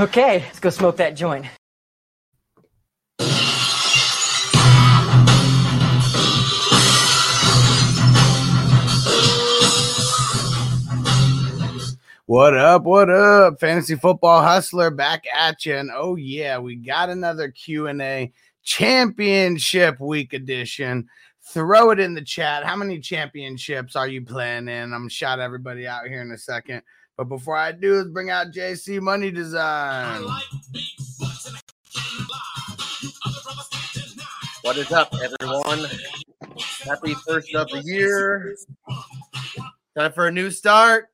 Okay, let's go smoke that joint. What up? What up? Fantasy football hustler back at you. And oh yeah, we got another Q&A championship week edition. Throw it in the chat. How many championships are you playing in? I'm shout everybody out here in a second. But before I do, let's bring out JC Money Design. What is up, everyone? Happy first of the year. Time for a new start.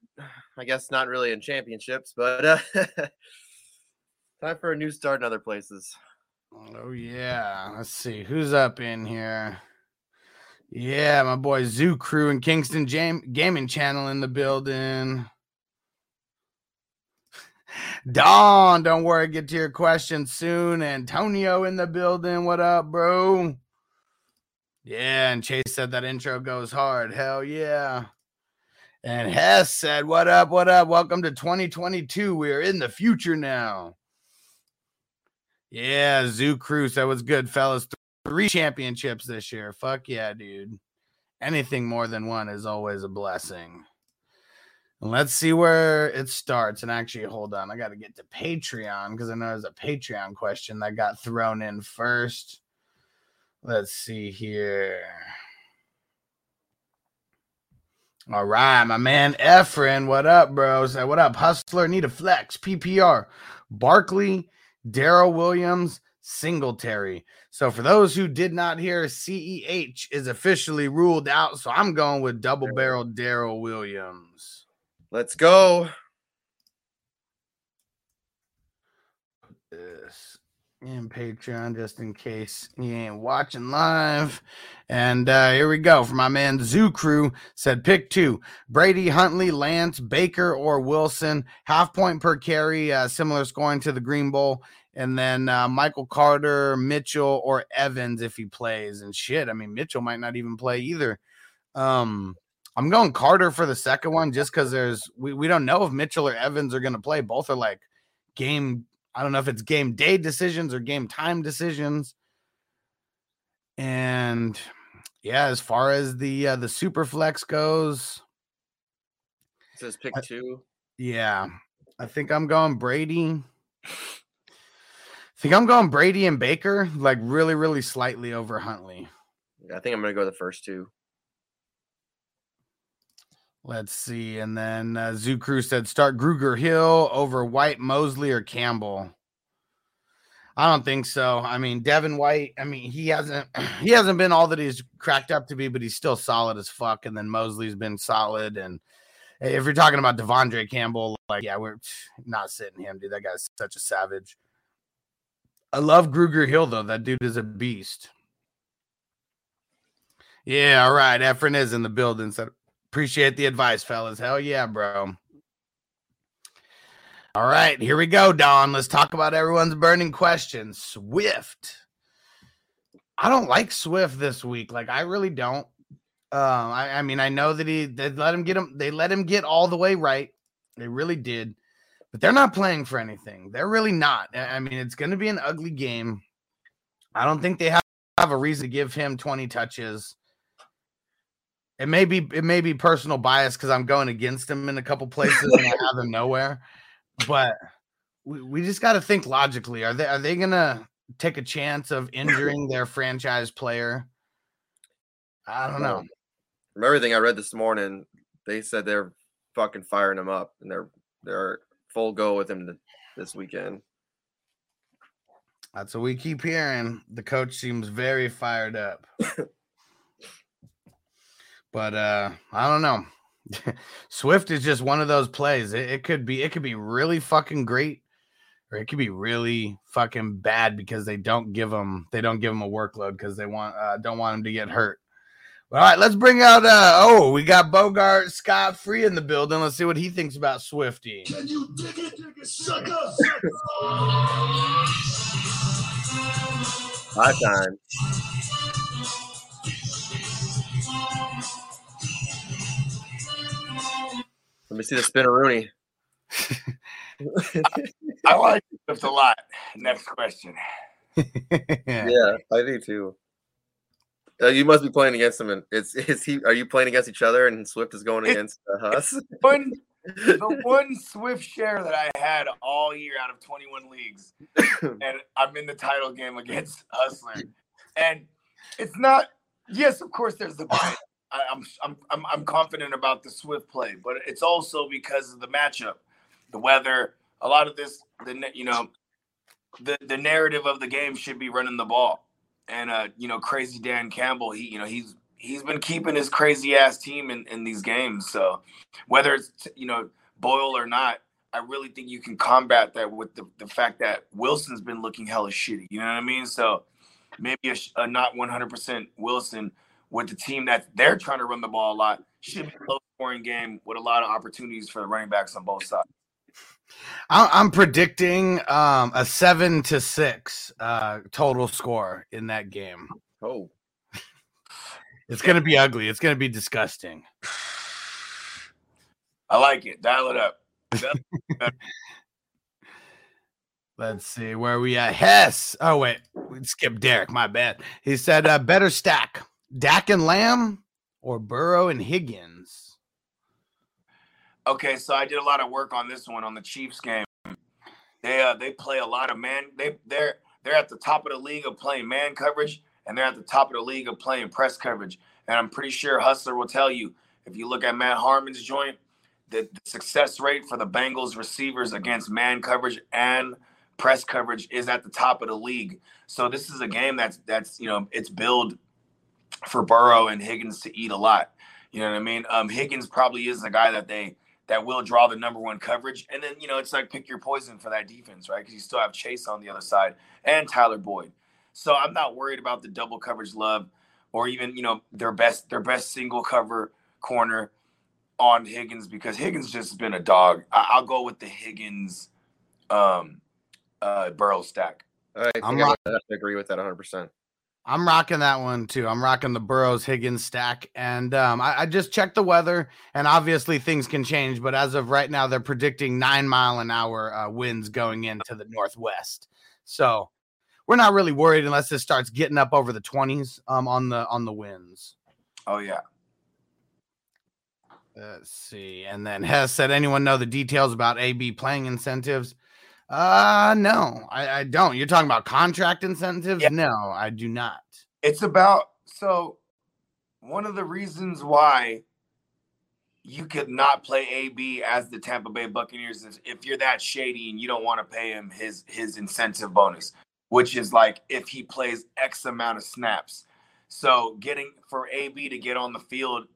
I guess not really in championships, but uh, time for a new start in other places. Oh yeah. Let's see who's up in here. Yeah, my boy Zoo Crew and Kingston Jam- Gaming Channel in the building. Dawn, don't worry, get to your question soon. Antonio in the building. What up, bro? Yeah, and Chase said that intro goes hard. Hell yeah. And Hess said, What up? What up? Welcome to 2022. We are in the future now. Yeah, Zoo Crew. That was good, fellas. Three championships this year. Fuck yeah, dude. Anything more than one is always a blessing. Let's see where it starts. And actually, hold on. I got to get to Patreon because I know there's a Patreon question that got thrown in first. Let's see here. All right, my man Efren, what up, bro? Say uh, what up, hustler? Need a flex, PPR, Barkley, Darrel Williams, Singletary. So for those who did not hear, CEH is officially ruled out. So I'm going with double barrel Darrel Williams. Let's go. This in Patreon just in case you ain't watching live. And uh, here we go for my man Zoo Crew said pick two Brady, Huntley, Lance, Baker, or Wilson. Half point per carry, uh, similar scoring to the Green Bowl. And then uh, Michael Carter, Mitchell, or Evans if he plays. And shit, I mean, Mitchell might not even play either. Um, I'm going Carter for the second one just because there's we, we don't know if Mitchell or Evans are going to play. Both are like game I don't know if it's game day decisions or game time decisions. And yeah, as far as the uh, the super flex goes, It says pick two. yeah, I think I'm going Brady. I think I'm going Brady and Baker, like really, really slightly over Huntley. I think I'm gonna go the first two. Let's see. And then uh, Zoo Crew said start Gruger Hill over White, Mosley, or Campbell. I don't think so. I mean, Devin White, I mean, he hasn't he hasn't been all that he's cracked up to be, but he's still solid as fuck. And then Mosley's been solid. And if you're talking about Devondre Campbell, like, yeah, we're not sitting him, dude. That guy's such a savage. I love Gruger Hill though. That dude is a beast. Yeah, all right. Efren is in the building. So appreciate the advice, fellas. Hell yeah, bro. All right, here we go, Don. Let's talk about everyone's burning question. Swift. I don't like Swift this week. Like, I really don't. Um, I, I mean, I know that he they let him get him, they let him get all the way right. They really did, but they're not playing for anything. They're really not. I mean, it's gonna be an ugly game. I don't think they have, have a reason to give him 20 touches. It may be it may be personal bias because I'm going against him in a couple places and I have him nowhere. But we, we just got to think logically. Are they are they gonna take a chance of injuring their franchise player? I don't know. From everything I read this morning, they said they're fucking firing him up and they're they're full go with him this weekend. That's what we keep hearing. The coach seems very fired up. but uh I don't know. Swift is just one of those plays. It, it could be it could be really fucking great or it could be really fucking bad because they don't give them they don't give him a workload because they want uh, don't want him to get hurt. All right, let's bring out uh oh, we got Bogart Scott Free in the building. Let's see what he thinks about Swifty. Can you dig it, dig it, sucker? High time. Let me see the spinneroonie. I like Swift a lot. Next question. yeah, I do too. Uh, you must be playing against him, and it's is he? Are you playing against each other? And Swift is going against uh, us. One, the one Swift share that I had all year out of 21 leagues, and I'm in the title game against Hustler, and it's not. Yes, of course, there's the bias. I, I'm, I'm I'm I'm confident about the Swift play, but it's also because of the matchup, the weather. A lot of this, the you know, the the narrative of the game should be running the ball, and uh, you know, crazy Dan Campbell, he you know he's he's been keeping his crazy ass team in in these games. So whether it's you know Boyle or not, I really think you can combat that with the the fact that Wilson's been looking hella shitty. You know what I mean? So maybe a, a not 100% Wilson with the team that they're trying to run the ball a lot should be a low scoring game with a lot of opportunities for the running backs on both sides. I- I'm predicting um, a seven to six uh, total score in that game. Oh, It's gonna be ugly. It's gonna be disgusting. I like it. Dial it up. Let's see where we at. Hess. Oh wait, we skipped Derek. My bad. He said uh, better stack Dak and Lamb or Burrow and Higgins. Okay, so I did a lot of work on this one on the Chiefs game. They uh they play a lot of man. They they're they're at the top of the league of playing man coverage, and they're at the top of the league of playing press coverage. And I'm pretty sure Hustler will tell you if you look at Matt Harmon's joint, the, the success rate for the Bengals receivers against man coverage and press coverage is at the top of the league. So this is a game that's that's you know it's billed for Burrow and Higgins to eat a lot. You know what I mean? Um, Higgins probably is the guy that they that will draw the number one coverage, and then you know it's like pick your poison for that defense, right? Because you still have Chase on the other side and Tyler Boyd. So I'm not worried about the double coverage love or even you know their best their best single cover corner on Higgins because Higgins just has been a dog. I, I'll go with the Higgins um uh Burrow stack. I think I'm I rock- would have to agree with that 100. percent I'm rocking that one too. I'm rocking the Burrows Higgins stack, and um, I, I just checked the weather, and obviously things can change. But as of right now, they're predicting nine mile an hour uh, winds going into the northwest. So we're not really worried unless this starts getting up over the 20s um, on the on the winds. Oh yeah. Let's see. And then Hess said, anyone know the details about AB playing incentives? Uh no, I, I don't. You're talking about contract incentives? Yeah. No, I do not. It's about so one of the reasons why you could not play AB as the Tampa Bay Buccaneers is if you're that shady and you don't want to pay him his his incentive bonus, which is like if he plays X amount of snaps. So getting for AB to get on the field,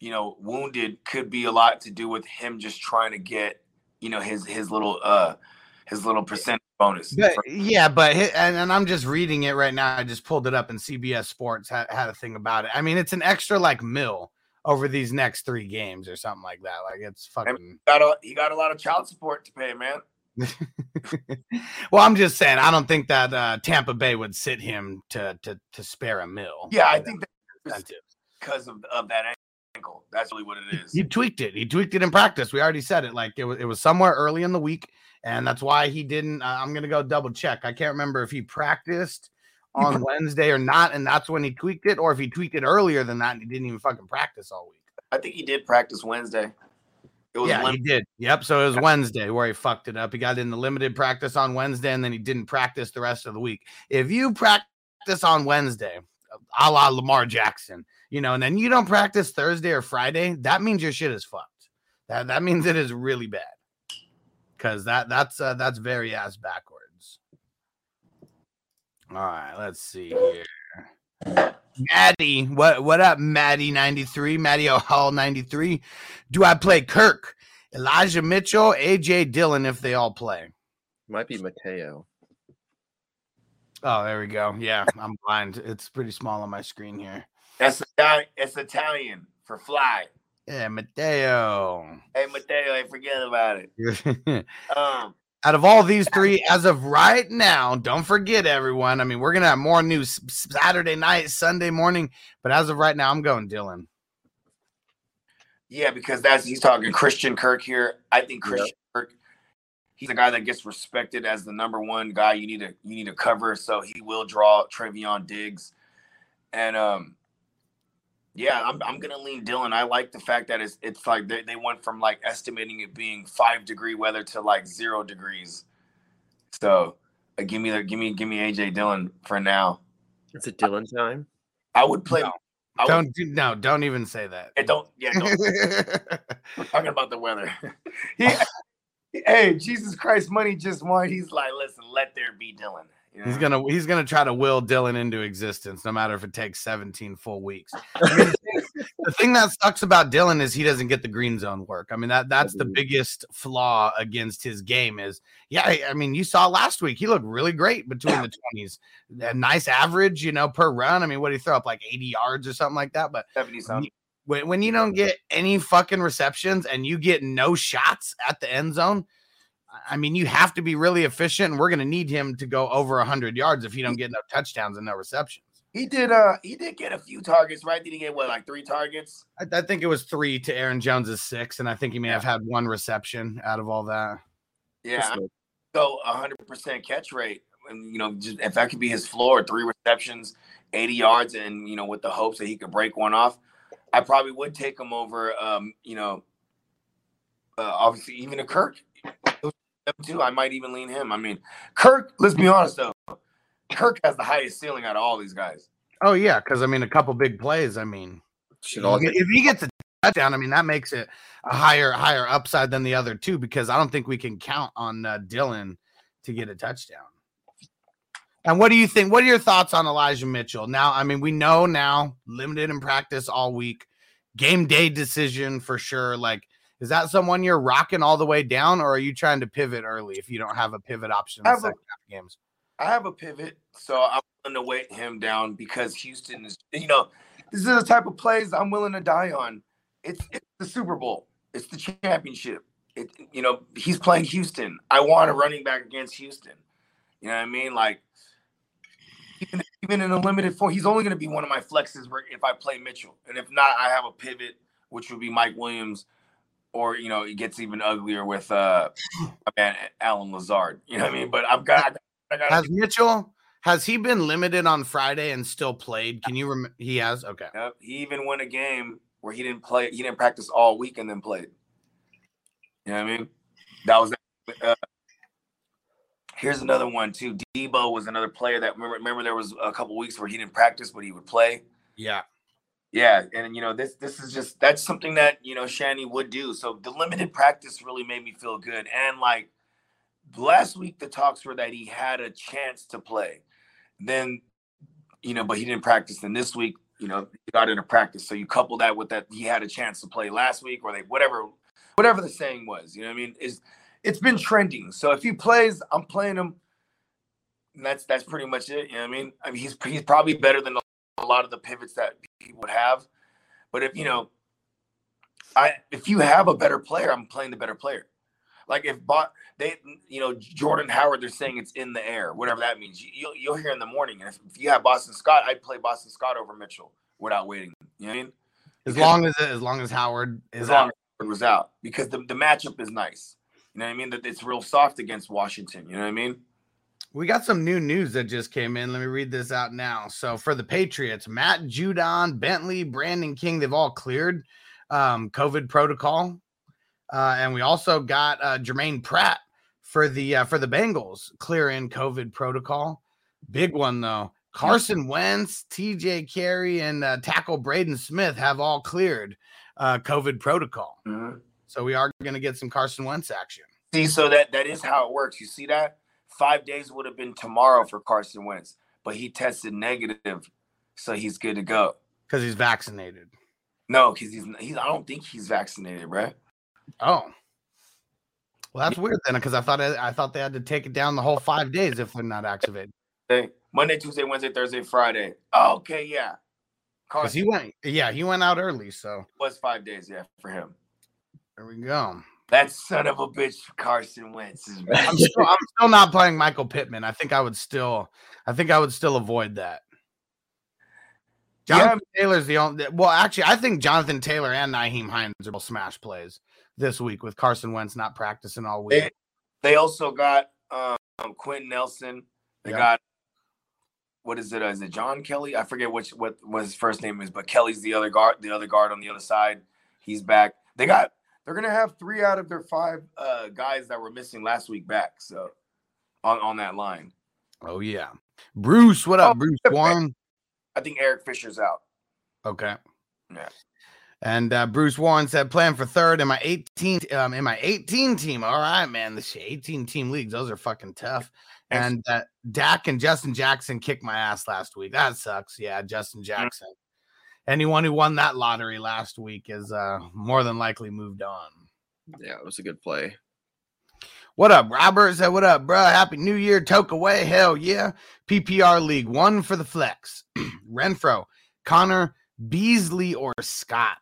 you know, wounded could be a lot to do with him just trying to get, you know, his his little uh his little percent bonus. But, yeah, but and, and I'm just reading it right now. I just pulled it up, and CBS Sports had, had a thing about it. I mean, it's an extra like mill over these next three games or something like that. Like it's fucking. He got a, he got a lot of child support to pay, man. well, I'm just saying. I don't think that uh, Tampa Bay would sit him to to to spare a mill. Yeah, I think that's because of, of that ankle. That's really what it is. He tweaked it. He tweaked it in practice. We already said it. Like it was, it was somewhere early in the week, and that's why he didn't. Uh, I'm gonna go double check. I can't remember if he practiced on Wednesday or not, and that's when he tweaked it, or if he tweaked it earlier than that and he didn't even fucking practice all week. I think he did practice Wednesday. It was Yeah, Lem- he did. Yep. So it was Wednesday where he fucked it up. He got in the limited practice on Wednesday, and then he didn't practice the rest of the week. If you practice on Wednesday, a la Lamar Jackson, you know, and then you don't practice Thursday or Friday, that means your shit is fucked. That that means it is really bad. Cause that that's uh, that's very ass backwards. All right, let's see here. Maddie, what what up, Maddie 93, Maddie O'Hall 93. Do I play Kirk, Elijah Mitchell, AJ Dillon if they all play? Might be Mateo. Oh, there we go. Yeah, I'm blind. It's pretty small on my screen here. That's Italian. It's Italian for fly. Yeah, Mateo. Hey Mateo, I forget about it. Um, Out of all these three, as of right now, don't forget everyone. I mean, we're gonna have more news Saturday night, Sunday morning, but as of right now, I'm going Dillon. yeah, because that's he's talking Christian Kirk here. I think Christian Kirk, he's a guy that gets respected as the number one guy you need to you need to cover. So he will draw Trevon Diggs, and um, yeah, I'm I'm gonna lean Dillon. I like the fact that it's it's like they, they went from like estimating it being five degree weather to like zero degrees. So uh, give me the give me give me AJ Dillon for now. It's a Dillon time. I would play. No. I Don't do, no, don't even say that. yeah, don't yeah don't We're talking about the weather. he, hey, Jesus Christ, money just won. He's like, listen, let there be Dillon. You know? He's gonna he's gonna try to will Dillon into existence, no matter if it takes 17 full weeks. I mean, the, thing, that sucks about Dillon is he doesn't get the green zone work. I mean that that's the biggest flaw against his game. Is yeah, I, mean you saw last week he looked really great between the 20s, a nice average, you know, per run. I mean, what he throw up like 80 yards or something like that? But 70 something. when, when you don't get any fucking receptions and you get no shots at the end zone, I mean, you have to be really efficient, and we're going to need him to go over 100 yards if he don't get no touchdowns and no receptions. He did uh he did get a few targets, right? Did he get what like three targets? I, I think it was three to Aaron Jones's six, and I think he may have had one reception out of all that. Yeah. So hundred percent catch rate. And you know, just if that could be his floor, three receptions, 80 yards, and you know, with the hopes that he could break one off, I probably would take him over um, you know, uh, obviously even a Kirk. Too, I might even lean him. I mean, Kirk, let's be honest though. Kirk has the highest ceiling out of all these guys. Oh yeah, because I mean, a couple big plays. I mean, all get if he gets a touchdown, I mean, that makes it a higher higher upside than the other two because I don't think we can count on uh, Dillon to get a touchdown. And what do you think? What are your thoughts on Elijah Mitchell? Now, I mean, we know now limited in practice all week, game day decision for sure. Like, is that someone you're rocking all the way down, or are you trying to pivot early if you don't have a pivot option in I the have a- half games? I have a pivot, so I'm willing to wait him down because Houston is, you know, this is the type of plays I'm willing to die on. It's it's the Super Bowl, it's the championship. It, you know, he's playing Houston. I want a running back against Houston. You know what I mean? Like, even, even in a limited form, he's only going to be one of my flexes if I play Mitchell, and if not, I have a pivot, which would be Mike Williams, or you know, it gets even uglier with uh, my man Allen Lazard. You know what I mean? But I've got, I got, Has Mitchell has he been limited on Friday and still played? Can you remember? He has. Okay. Yep. He even won a game where he didn't play. He didn't practice all week and then played. You know what I mean? That was. Uh, here's another one too. Debo was another player that remember. Remember there was a couple weeks where he didn't practice, but he would play. Yeah. Yeah, and you know this. This is just that's something that you know Shanny would do. So the limited practice really made me feel good. And like last week, the talks were that he had a chance to play. Then, you know, but he didn't practice. And this week, you know, he got into practice. So you couple that with that he had a chance to play last week, or they whatever, whatever the saying was. You know I mean? Is it's been trending. So if he plays, I'm playing him. That's that's pretty much it. You know I mean? I mean, he's he's probably better than a lot of the pivots that people would have. But if you mm-hmm. know, I if you have a better player, I'm playing the better player. Like if bot they you know Jordan Howard, they're saying it's in the air, whatever that means. You, you'll you'll hear in the morning. And if, if you have Boston Scott, I'd play Boston Scott over Mitchell without waiting. You know what I mean? As long as as long as Howard is as long out. as Howard was out because the, the matchup is nice. You know what I mean? That it's real soft against Washington. You know what I mean? We got some new news that just came in. Let me read this out now. So for the Patriots, Matt Judon, Bentley, Brandon King, they've all cleared um, COVID protocol, uh, and we also got uh, Germaine Pratt for the uh, for the Bengals clearing COVID protocol. Big one though. Carson Wentz, T.J. Carrie, and uh, tackle Braden Smith have all cleared uh, COVID protocol. So we are going to get some Carson Wentz action. See, so that that is how it works. You see that? Five days would have been tomorrow for Carson Wentz, but he tested negative, so he's good to go. because he's vaccinated. No, because he's, he's I don't think he's vaccinated, right? Oh, well, that's weird then, because I thought I thought they had to take it down the whole five days if they're not activated. Monday, Tuesday, Wednesday, Thursday, Friday. Oh, okay, yeah. Because he went, yeah, he went out early. So it was five days, yeah, for him. there we go. That son of a bitch, Carson Wentz is back. I'm still, I'm still not playing Michael Pittman. I think I would still, I think I would still avoid that. Jonathan Taylor's the only. Well, actually, I think Jonathan Taylor and Nyheim Hines are both smash plays this week with Carson Wentz not practicing all week. They, they also got um, Quenton Nelson. They Yeah. got what is it? Uh, it John Kelly? I forget which what, what his first name is, but Kelly's the other guard. The other guard on the other side. He's back. They got. They're gonna have three out of their five uh, guys that were missing last week back. So on on that line, Oh yeah, Bruce, what up, Oh, Bruce. Warren? I think Eric Fisher's out. Okay. Yeah. And uh, Bruce Warren said, "Plan for third in my 18 um, in my 18 team. All right, man. The 18 team leagues, those are fucking tough. And uh, Dak and Justin Jackson kicked my ass last week. That sucks. Yeah, Justin Jackson. Anyone who won that lottery last week is uh, more than likely moved on. Yeah, it was a good play. What up, Robert? Said, what up, bro? Happy New Year. Toke away. Hell yeah. PPR League, one for the flex. Renfrow, Conner, Beasley, or Scott?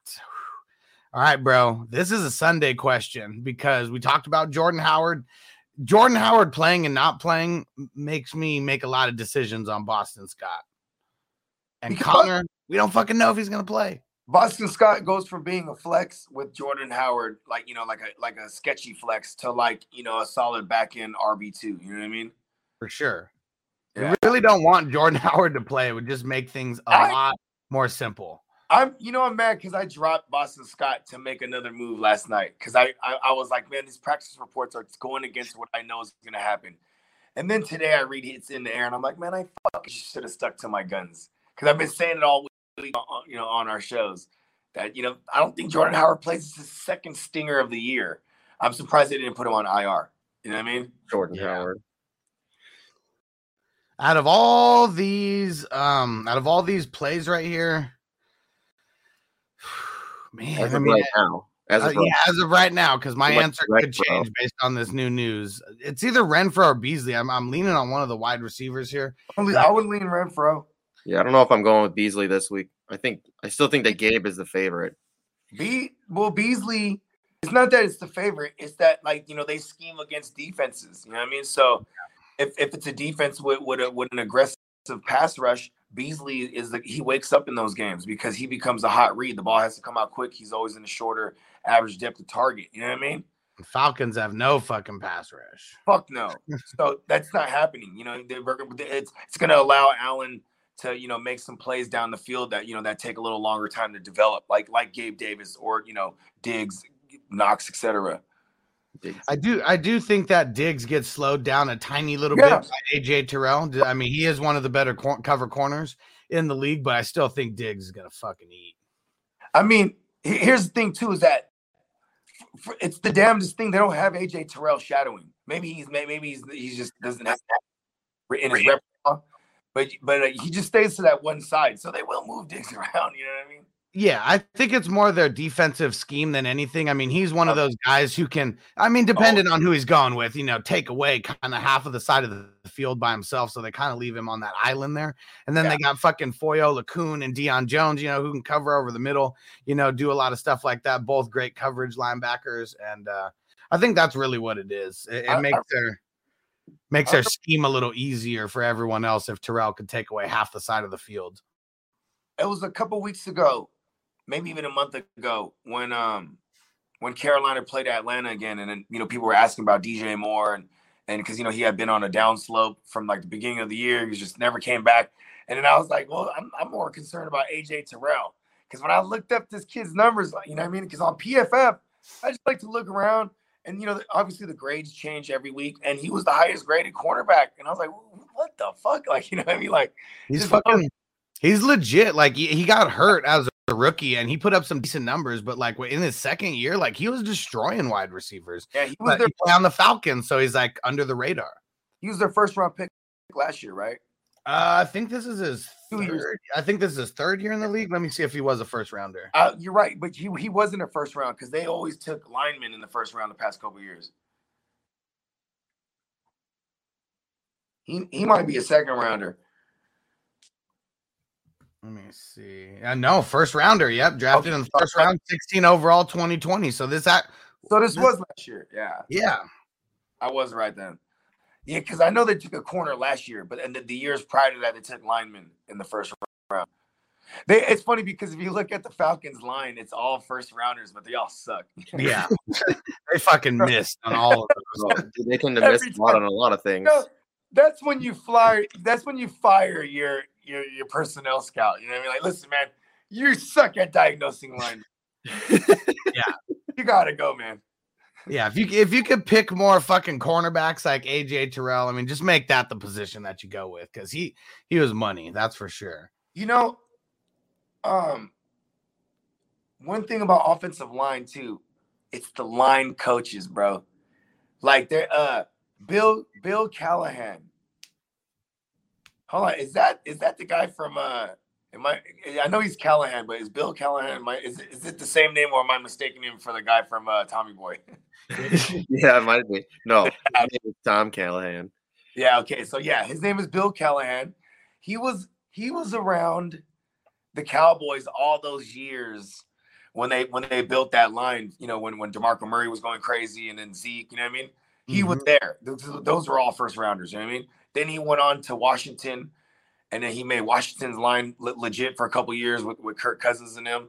All right, bro. This is a Sunday question because we talked about Jordan Howard. Jordan Howard playing and not playing makes me make a lot of decisions on Boston Scott. And Because- Conner, we don't fucking know if he's going to play. Boston Scott goes from being a flex with Jordan Howard, like you know, like a like a sketchy flex, to like you know a solid back end RB two. You know what I mean? For sure. Yeah. We really don't want Jordan Howard to play. It would just make things a I- lot more simple. I'm, you know, I'm mad because I dropped Boston Scott to make another move last night because I, I, I was like, man, these practice reports are going against what I know is going to happen. And then today I read it's in the air, and I'm like, man, I fucking should have stuck to my guns because I've been saying it all week, you know, on our shows that you know I don't think Jordan Howard plays his second stinger of the year. I'm surprised they didn't put him on IR. You know what I mean? Jordan Yeah. Howard. Out of all these, um, out of all these plays right here, man, As I of mean, right now. As uh, of right yeah, as of right now, because my Like answer Renfrow. could change based on this new news. It's either Renfrow or Beasley. I'm, I'm leaning on one of the wide receivers here. I would lean Renfrow. Yeah, I don't know if I'm going with Beasley this week. I think I still think that Gabe is the favorite. Be well, Beasley. It's not that it's the favorite. It's that like you know they scheme against defenses. You know what I mean? So if, if it's a defense with with, a, with an aggressive pass rush, Beasley is the he wakes up in those games because he becomes a hot read. The ball has to come out quick. He's always in the shorter average depth of target. You know what I mean? Falcons have no fucking pass rush. Fuck no. so that's not happening. You know, they- it's it's going to allow Allen to you know make some plays down the field that you know that take a little longer time to develop, like like Gabe Davis or you know Diggs, Knox, etc. I do, I do think that Diggs gets slowed down a tiny little Yeah. bit by AJ Terrell. I mean, he is one of the better cor- cover corners in the league, but I still think Diggs is gonna fucking eat. I mean, here's the thing too is that f- f- it's the damnedest thing they don't have AJ Terrell shadowing. Maybe he's maybe he's he just doesn't have that in his repertoire, but but uh, he just stays to that one side, so they will move Diggs around. You know what I mean? Yeah, I think it's more their defensive scheme than anything. I mean, he's one of those guys who can, I mean, depending on who he's going with, you know, take away kind of half of the side of the field by himself. So they kind of leave him on that island there. And then they got fucking Foye Oluokun, and Deion Jones, you know, who can cover over the middle, you know, do a lot of stuff like that. Both great coverage linebackers. And uh, I think that's really what it is. It, it I- makes I- their makes their scheme a little easier for everyone else if Terrell could take away half the side of the field. it was a couple weeks ago, maybe even a month ago, when um when Carolina played Atlanta again, and then you know people were asking about DJ Moore and and because you know he had been on a downslope from like the beginning of the year, he just never came back. And then I was like, well, I'm, I'm more concerned about AJ Terrell because when I looked up this kid's numbers, you know what I mean? Because on PFF, I just like to look around and you know obviously the grades change every week, and he was the highest graded cornerback, and I was like, what the fuck? Like you know what I mean? Like He's fucking he's legit. Like he, he got hurt as a rookie and he put up some decent numbers, but like in his second year, like he was destroying wide receivers. yeah, he was But their he on the Falcons, so he's like under the radar. he was their first round pick last year, right? Uh, I think this is his Two years. third. I think this is his third year in the league. Let me see if he was a first rounder. Uh, you're right, but he, he wasn't a first round because they always took linemen in the first round the past couple years. He he might be a second rounder. Let me see. Uh, no, first rounder. Yep, drafted in the first round, 16 overall, 2020. So this that So this was last year. Yeah, yeah. I was right then. Yeah, because I know they took a corner last year, but and the, the years prior to that, they took linemen in the first round. They, it's funny because if you look at the Falcons line, it's all first rounders, but they all suck. Yeah. they fucking missed on all of those. dude, they tend to miss Every a lot on a lot of things. No, that's when you fly. That's when you fire your your your personnel scout. You know what I mean? Like, listen, man, you suck at diagnosing line. Yeah. you gotta go, man. Yeah, if you if you could pick more fucking cornerbacks like AJ Terrell, I mean, just make that the position that you go with because he he was money, that's for sure. You know, um, one thing about offensive line too, it's the line coaches, bro. Like they're uh Bill Bill Callahan. Hold on, is that is that the guy from uh am I I know he's Callahan, but is Bill Callahan am I, is, it- is it the same name or am I mistaking him for the guy from uh Tommy Boy? yeah, it might be. No, his name is Tom Callahan. Yeah, okay. So yeah, his name is Bill Callahan. He was he was around the Cowboys all those years when they when they built that line, you know, when when DeMarco Murray was going crazy and then Zeke, you know what I mean? He was there. Those, those were all first rounders, you know what I mean? Then he went on to Washington and then he made Washington's line le- legit for a couple years with, with Kirk Cousins and him.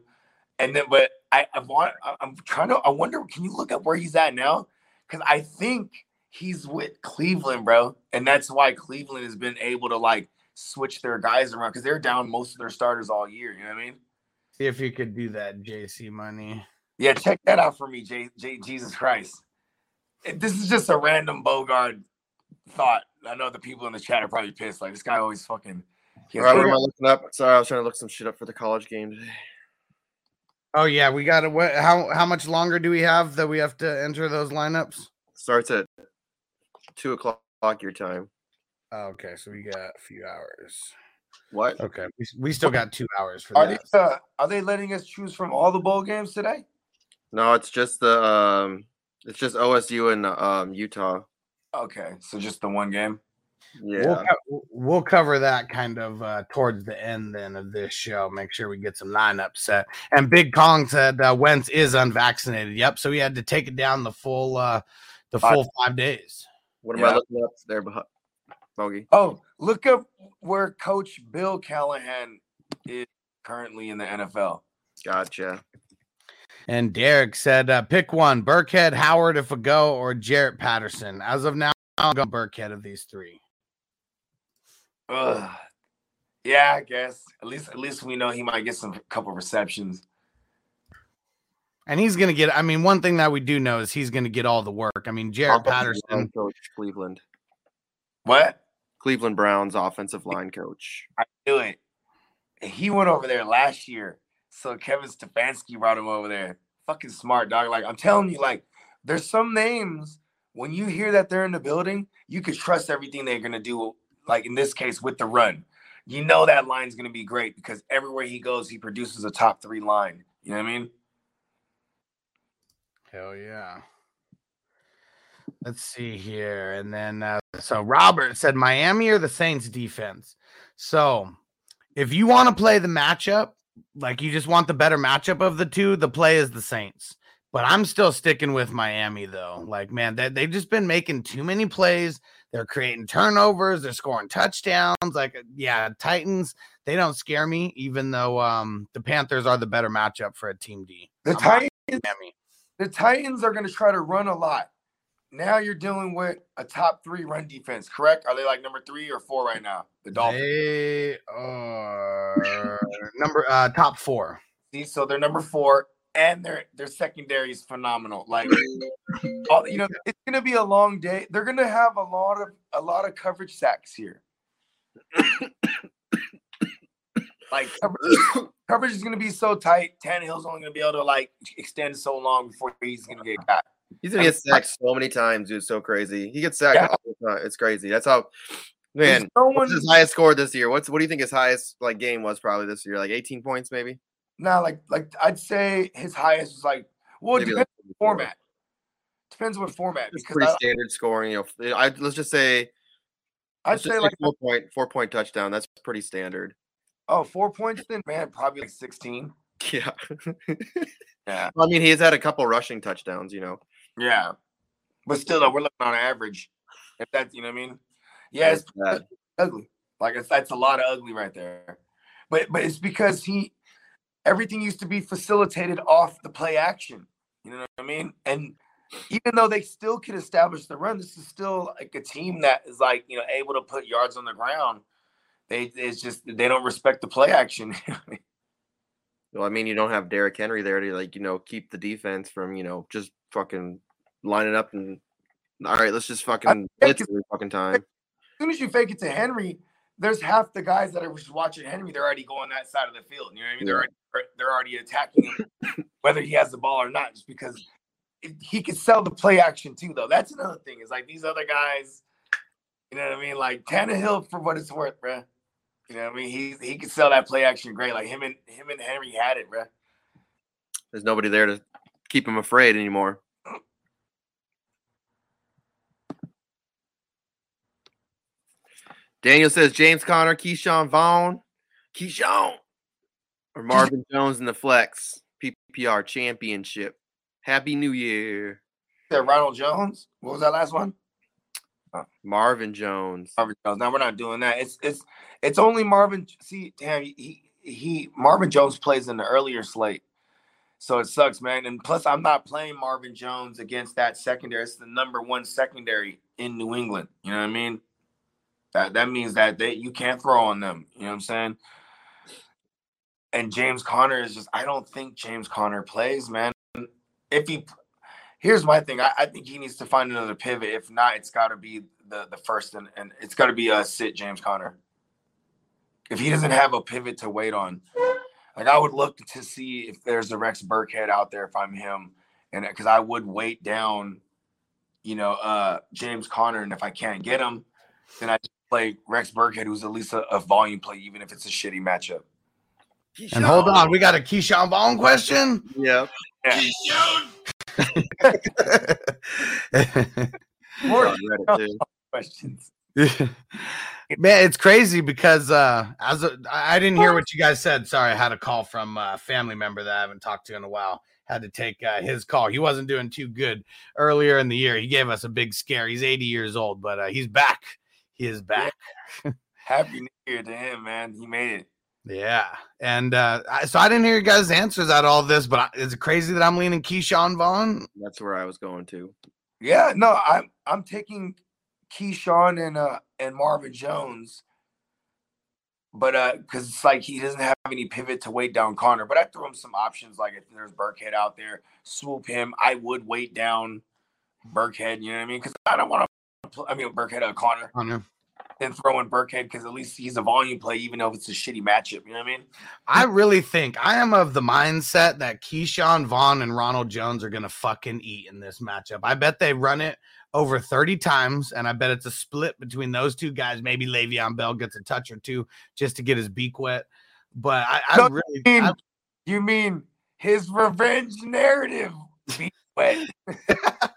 And then, but I, I want, I'm trying to, I wonder, can you look up where he's at now? Because I think he's with Cleveland, bro. And that's why Cleveland has been able to like switch their guys around because they're down most of their starters all year. You know what I mean? See if you could do that JC money. Yeah, check that out for me, J, J Jesus Christ. This is just a random Bogard thought. I know the people in the chat are probably pissed. Like this guy always fucking. He All has what am I looking up? Sorry, I was trying to look some shit up for the college game today. Oh yeah, we got to what how how much longer do we have that we have to enter those lineups? Starts at two o'clock your time. Oh, okay, so we got a few hours. What? Okay, we, we still got two hours for Are that. they, uh, are they letting us choose from all the bowl games today? No, it's just the um, it's just OSU and um Utah. Okay, so just the one game. Yeah, We'll, co- we'll cover that kind of uh, towards the end then of this show. Make sure we get some lineups set. And Big Kong said uh, Wentz is unvaccinated. Yep. So he had to take it down the full uh, the Five. full five days. what am Yeah. I looking up there, behind Bogey? Oh, look up where Coach Bill Callahan is currently in the NFL. Gotcha. And Derek said, uh, pick one: Burkhead, Howard, if a go, or Jarrett Patterson. As of now, I'll go Burkhead of these three. Ugh. Yeah, I guess. At least at least we know he might get some couple receptions. And he's gonna get. I mean, one thing that we do know is he's gonna get all the work. I mean, Jared Offensive line Patterson. coach Cleveland. What? Cleveland Browns offensive line coach. I knew it. He went over there last year. So Kevin Stefanski brought him over there. Fucking smart, dog. Like I'm telling you, like there's some names when you hear that they're in the building, you could trust everything they're gonna do. Like in this case, with the run, you know that line's going to be great because everywhere he goes, he produces a top three line. You know what I mean? Hell yeah. Let's see here. And then, uh, so Robert said Miami or the Saints defense. So if you want to play the matchup, like you just want the better matchup of the two, the play is the Saints. But I'm still sticking with Miami though. Like, man, they, they've just been making too many plays. They're creating turnovers. They're scoring touchdowns. Like, yeah, Titans, they don't scare me, even though um, the Panthers are the better matchup for a team D. The I'm Titans, the Titans are going to try to run a lot. Now you're dealing with a top three run defense, correct? Are they like number three or four right now? The Dolphins. They are number uh top four. See, so they're number four, and their their secondary is phenomenal. Like, all, you know, it's gonna be a long day. They're gonna have a lot of a lot of coverage sacks here. like coverage, coverage is gonna be so tight. Tannehill's only gonna be able to like extend so long before he's gonna get got. He's gonna get sacked so many times, dude. It's so crazy. He gets sacked Yeah. all the time. It's crazy. That's how man. no what's his highest score this year? What's what do you think his highest like game was probably this year? Like 18 points, maybe? Now, like like I'd say his highest was like well, it depends like on the format. Depends what format It's because pretty I, standard scoring. You know, I let's just say I'd say like four point four point touchdown. That's pretty standard. oh four points then man probably like sixteen. Yeah. Yeah. I mean, he's had a couple rushing touchdowns. You know. Yeah. But still though, we're looking on average. If that's you know what I mean? Yeah, it's ugly. Like it's, that's a lot of ugly right there. But but it's because he everything used to be facilitated off the play action. You know what I mean? And even though they still could establish the run, this is still like a team that is like you know able to put yards on the ground. They it's just they don't respect the play action. Well, I mean, you don't have Derrick Henry there to like you know keep the defense from you know just fucking lining up and all right, let's just fucking yeah, blitz every fucking time. as soon as you fake it to Henry, there's half the guys that are just watching Henry. They're already going that side of the field. You know what I mean? They're already, they're already attacking him, whether he has the ball or not, just because he could sell the play action too. Though that's another thing. Is like these other guys. You know what I mean? Like Tannehill, for what it's worth, bruh. You know what I mean? He he could sell that play action great. Like him and him and Henry had it, bruh. There's nobody there to keep him afraid anymore. Daniel says James Conner, Ke'Shawn Vaughn, Ke'Shawn, or Marvin Jones in the flex PPR championship. Happy New Year, Said Ronald Jones. What was that last one? Uh, Marvin Jones. Marvin Jones. Now we're not doing that. It's it's it's only Marvin. See, damn, he he, he Marvin Jones plays in the earlier slate, so it sucks, man. And plus, I'm not playing Marvin Jones against that secondary. It's the number one secondary in New England. You know what I mean? That that means that they you can't throw on them. You know what I'm saying? And James Conner is just. I don't think James Conner plays, man. If he here's my thing. I, I think he needs to find another pivot. If not, it's got to be the the first and, and it's got to be a sit James Conner. If he doesn't have a pivot to wait on, like I would look to see if there's a Rex Burkhead out there if I'm him, and because I would wait down, you know, uh James Conner, and if I can't get him, then I play Rex Burkhead, who's at least a, a volume play, even if it's a shitty matchup. And hold on, we got a Ke'Shawn Vaughn question. Yep. More Reddit, questions. Man, it's crazy because uh as a, I I didn't hear what you guys said. Sorry, I had a call from a family member that I haven't talked to in a while. Had to take uh, his call. He wasn't doing too good earlier in the year. He gave us a big scare. He's 80 years old, but uh, he's back. He is back. Happy New Year to him, man. He made it. Yeah, and uh, so I didn't hear you guys' answers at all this, but I, is it crazy that I'm leaning Ke'Shawn Vaughn? That's where I was going to. Yeah, no, I'm I'm taking Ke'Shawn and uh and Marvin Jones, but uh because it's like he doesn't have any pivot to weight down Conner. But I throw him some options like if there's Burkhead out there, swoop him. I would weight down Burkhead. You know what I mean? Because I don't want to. I mean Burkhead, uh, Conner, Conner. Then throw in Burkhead because at least he's a volume play, even though it's a shitty matchup. You know what I mean? I really think I am of the mindset that Ke'Shawn Vaughn and Ronald Jones are gonna fucking eat in this matchup. I bet they run it over 30 times, and I bet it's a split between those two guys. Maybe Le'Veon Bell gets a touch or two just to get his beak wet. But I, I No, really, you mean, I- you mean his revenge narrative? Be wet.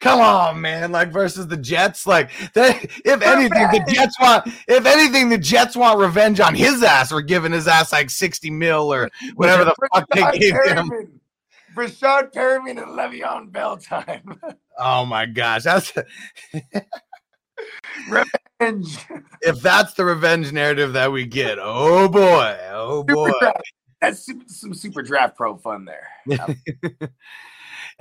come on, man! Like versus the Jets, like if anything, the Jets want, if anything, the Jets want revenge on his ass or giving his ass like 60 mil or whatever the fuck they gave him. Breshad Perriman and Le'Veon Bell time. Oh my gosh, that's Revenge. if that's the revenge narrative that we get. Oh boy, oh boy. That's some super draft pro fun there.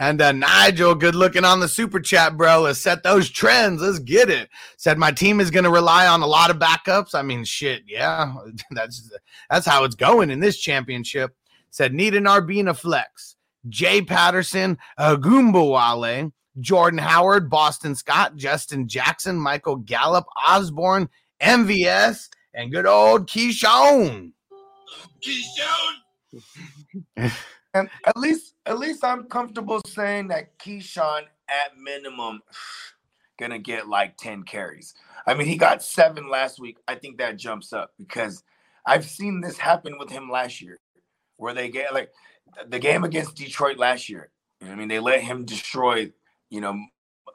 And uh, Nigel, good looking on the super chat, bro. Let's set those trends. Let's get it. Said my team is going to rely on a lot of backups. I mean, shit, yeah, that's that's how it's going in this championship. Said need an RB and a flex. Jay Patterson, Ogunbowale, Jordan Howard, Boston Scott, Justin Jackson, Michael Gallup, Osborn, MVS, and good old Ke'Shawn. And at least, at least I'm comfortable saying that Ke'Shawn, at minimum, gonna get like 10 carries. I mean, he got seven last week. I think that jumps up because I've seen this happen with him last year, where they get like the game against Detroit last year. I mean, they let him destroy. You know,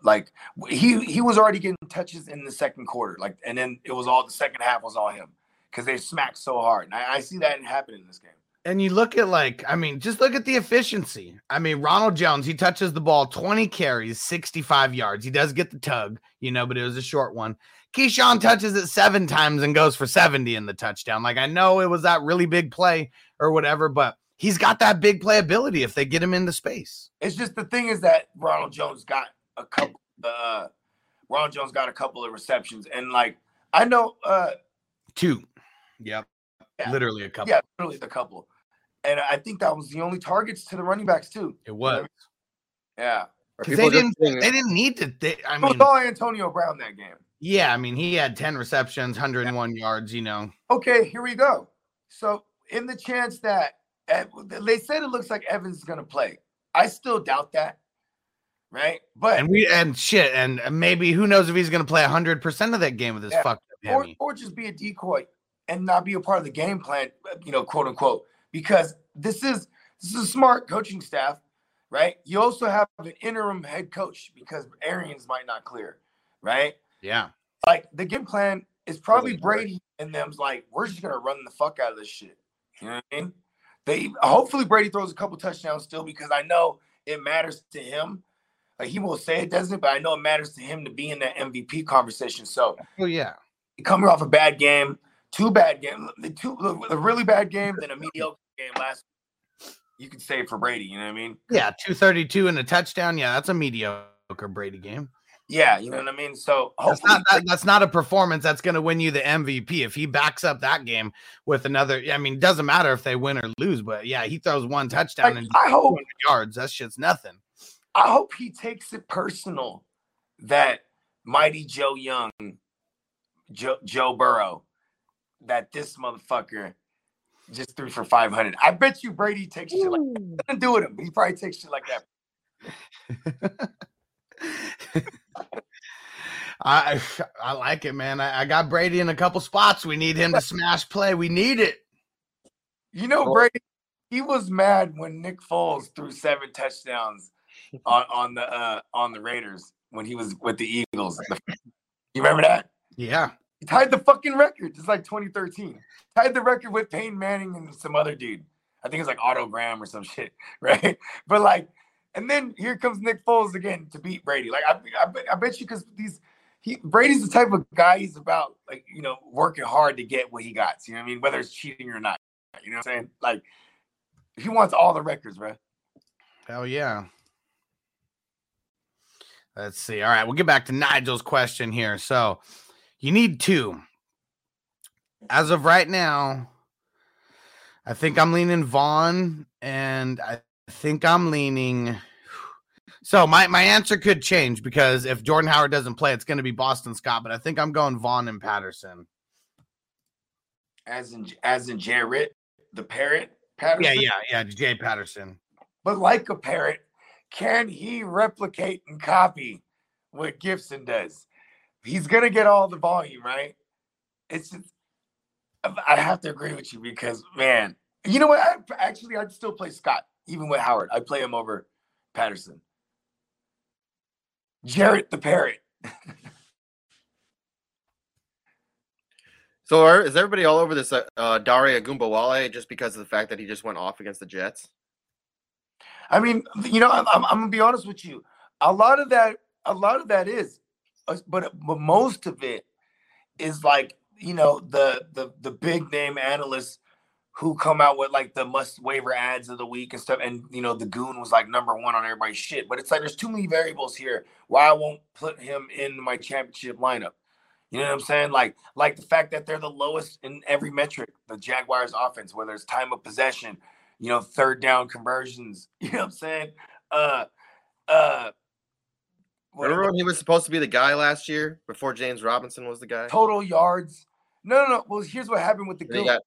like he he was already getting touches in the second quarter, like, and then it was all the second half was all him because they smacked so hard. And I, I see that happen in this game. And you look at like, I mean, just look at the efficiency. I mean, Ronald Jones, he touches the ball 20 carries, 65 yards. He does get the tug, you know, but it was a short one. Ke'Shawn touches it seven times and goes for 70 in the touchdown. Like, I know it was that really big play or whatever, but he's got that big playability if they get him into space. It's just the thing is that Ronald Jones got a couple. Uh, Ronald Jones got a couple of receptions, and like I know, uh, Two. Yep. Yeah. Literally a couple. yeah, literally a couple, and I think that was the only targets to the running backs too. It was. Yeah, Because they didn't, saying- they didn't need to. They, I it was mean, all Antonio Brown that game. yeah, I mean, he had 10 receptions, 101 yards, you know. Okay, here we go. So, in the chance that they said it looks like Evans is going to play, I still doubt that, right? But And we and shit, and maybe who knows if he's gonna play hundred percent of that game with his Yeah. fucked up or, or just be a decoy and not be a part of the game plan, you know, quote unquote, because this is this is a smart coaching staff, right? You also have an interim head coach because Arians might not clear, right? Yeah, Like the game plan is probably. Brady and them's like, we're just gonna run the fuck out of this shit. You know what I mean? They hopefully Brady throws a couple touchdowns still because I know it matters to him. Like he won't say it doesn't, but I know it matters to him to be in that MVP conversation. So oh yeah, coming off a bad game, two bad games, the two the really bad game, then a mediocre game last. You could say for Brady, you know what I mean? yeah, two thirty two and a touchdown. Yeah, that's a mediocre Brady game. Yeah, you know what I mean. So That's not that, that's not a performance that's gonna win you the MVP. If he backs up that game with another, I mean, doesn't matter if they win or lose, but yeah, he throws one touchdown like, and I hope yards. That shit's nothing. I hope he takes it personal that Mighty Joe Young, Joe, Joe Burrow, that this motherfucker just threw for 500. I bet you Brady takes shit like that. He do with him, he probably takes shit like that. I I like it, man. I, I got Brady in a couple spots. We need him to smash play. We need it. You know, Brady, he was mad when Nick Foles threw seven touchdowns on, on the uh, on the Raiders when he was with the Eagles. You remember that? Yeah. He tied the fucking record. It's like 2013. Tied the record with Peyton Manning and some other dude. I think it's like Otto Graham or some shit, right? But like, and then here comes Nick Foles again to beat Brady. Like, I, I, bet- I bet you because these, he Brady's the type of guy he's about, like you know, working hard to get what he got. You know what I mean? Whether it's cheating or not. You know what I'm saying? Like, he wants all the records, bro. Hell yeah. Let's see. All right, we'll get back to Nigel's question here. So, you need two. As of right now, I think I'm leaning Vaughn, and I think I'm leaning. So my my answer could change because if Jordan Howard doesn't play, it's going to be Boston Scott. But I think I'm going Vaughn and Patterson. As in, as in Jarrett, the parrot. Patterson. Yeah, yeah, yeah. Jay Patterson. But like a parrot, can he replicate and copy what Gibson does. He's gonna get all the volume, right? It's just, I have to agree with you because man, you know what? I, actually, I'd still play Scott even with Howard. I'd play him over Patterson. Jarrett the parrot. So are, is everybody all over this uh, uh, Dare Ogunbowale just because of the fact that he just went off against the Jets? I mean, you know, I'm, I'm, I'm gonna be honest with you. A lot of that, a lot of that is, but but most of it is like you know the the the big name analysts who come out with like the must waiver ads of the week and stuff. And you know, the goon was like number one on everybody's shit. But it's like there's too many variables here why I won't put him in my championship lineup. You know what I'm saying? Like, like the fact that they're the lowest in every metric, the Jaguars offense, whether it's time of possession, you know, third down conversions, you know what I'm saying? Uh uh Remember when he was supposed to be the guy last year before James Robinson was the guy? total yards. No, no, no. Well, here's what happened with the Then he goon. got,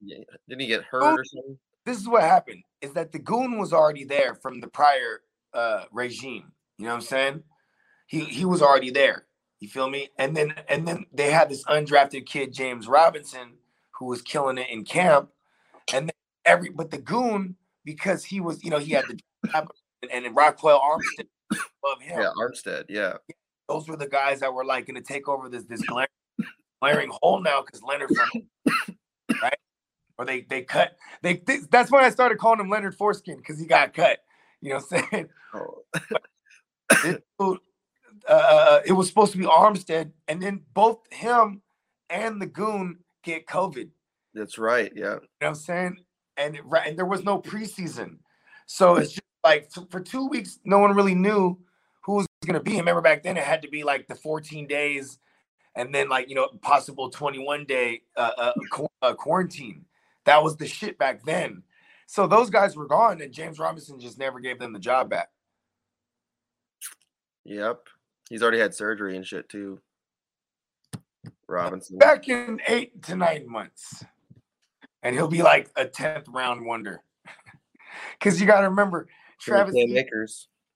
didn't he get hurt or something? this is what happened is that the goon was already there from the prior uh regime. You know what I'm saying? He he was already there. You feel me? And then and then they had this undrafted kid, James Robinson, who was killing it in camp. And then every but the goon, because he was, you know, he had the and, and Ryquell Armstead above him. Yeah, Armstead. Yeah. Those were the guys that were like going to take over this this glaring, glaring hole now because Leonard, right? Or they they cut they, they that's when I started calling him Leonard Foreskin because he got cut. You know what I'm saying? Oh. It, uh, it was supposed to be Armstead, and then both him and the goon get COVID. That's right. Yeah. You know what I'm saying? And it- right, and there was no preseason, so it's just like for two weeks, no one really knew who was going to be. Remember back then, it had to be like the 14 days, and then like you know possible 21 day uh, uh, uh, quarantine. That was the shit back then. So those guys were gone, and James Robinson just never gave them the job back. Yep. He's already had surgery and shit too. Robinson. Back in eight to nine months, and he'll be like a 10th round wonder. Because you got to remember, Travis. Cam Etienne-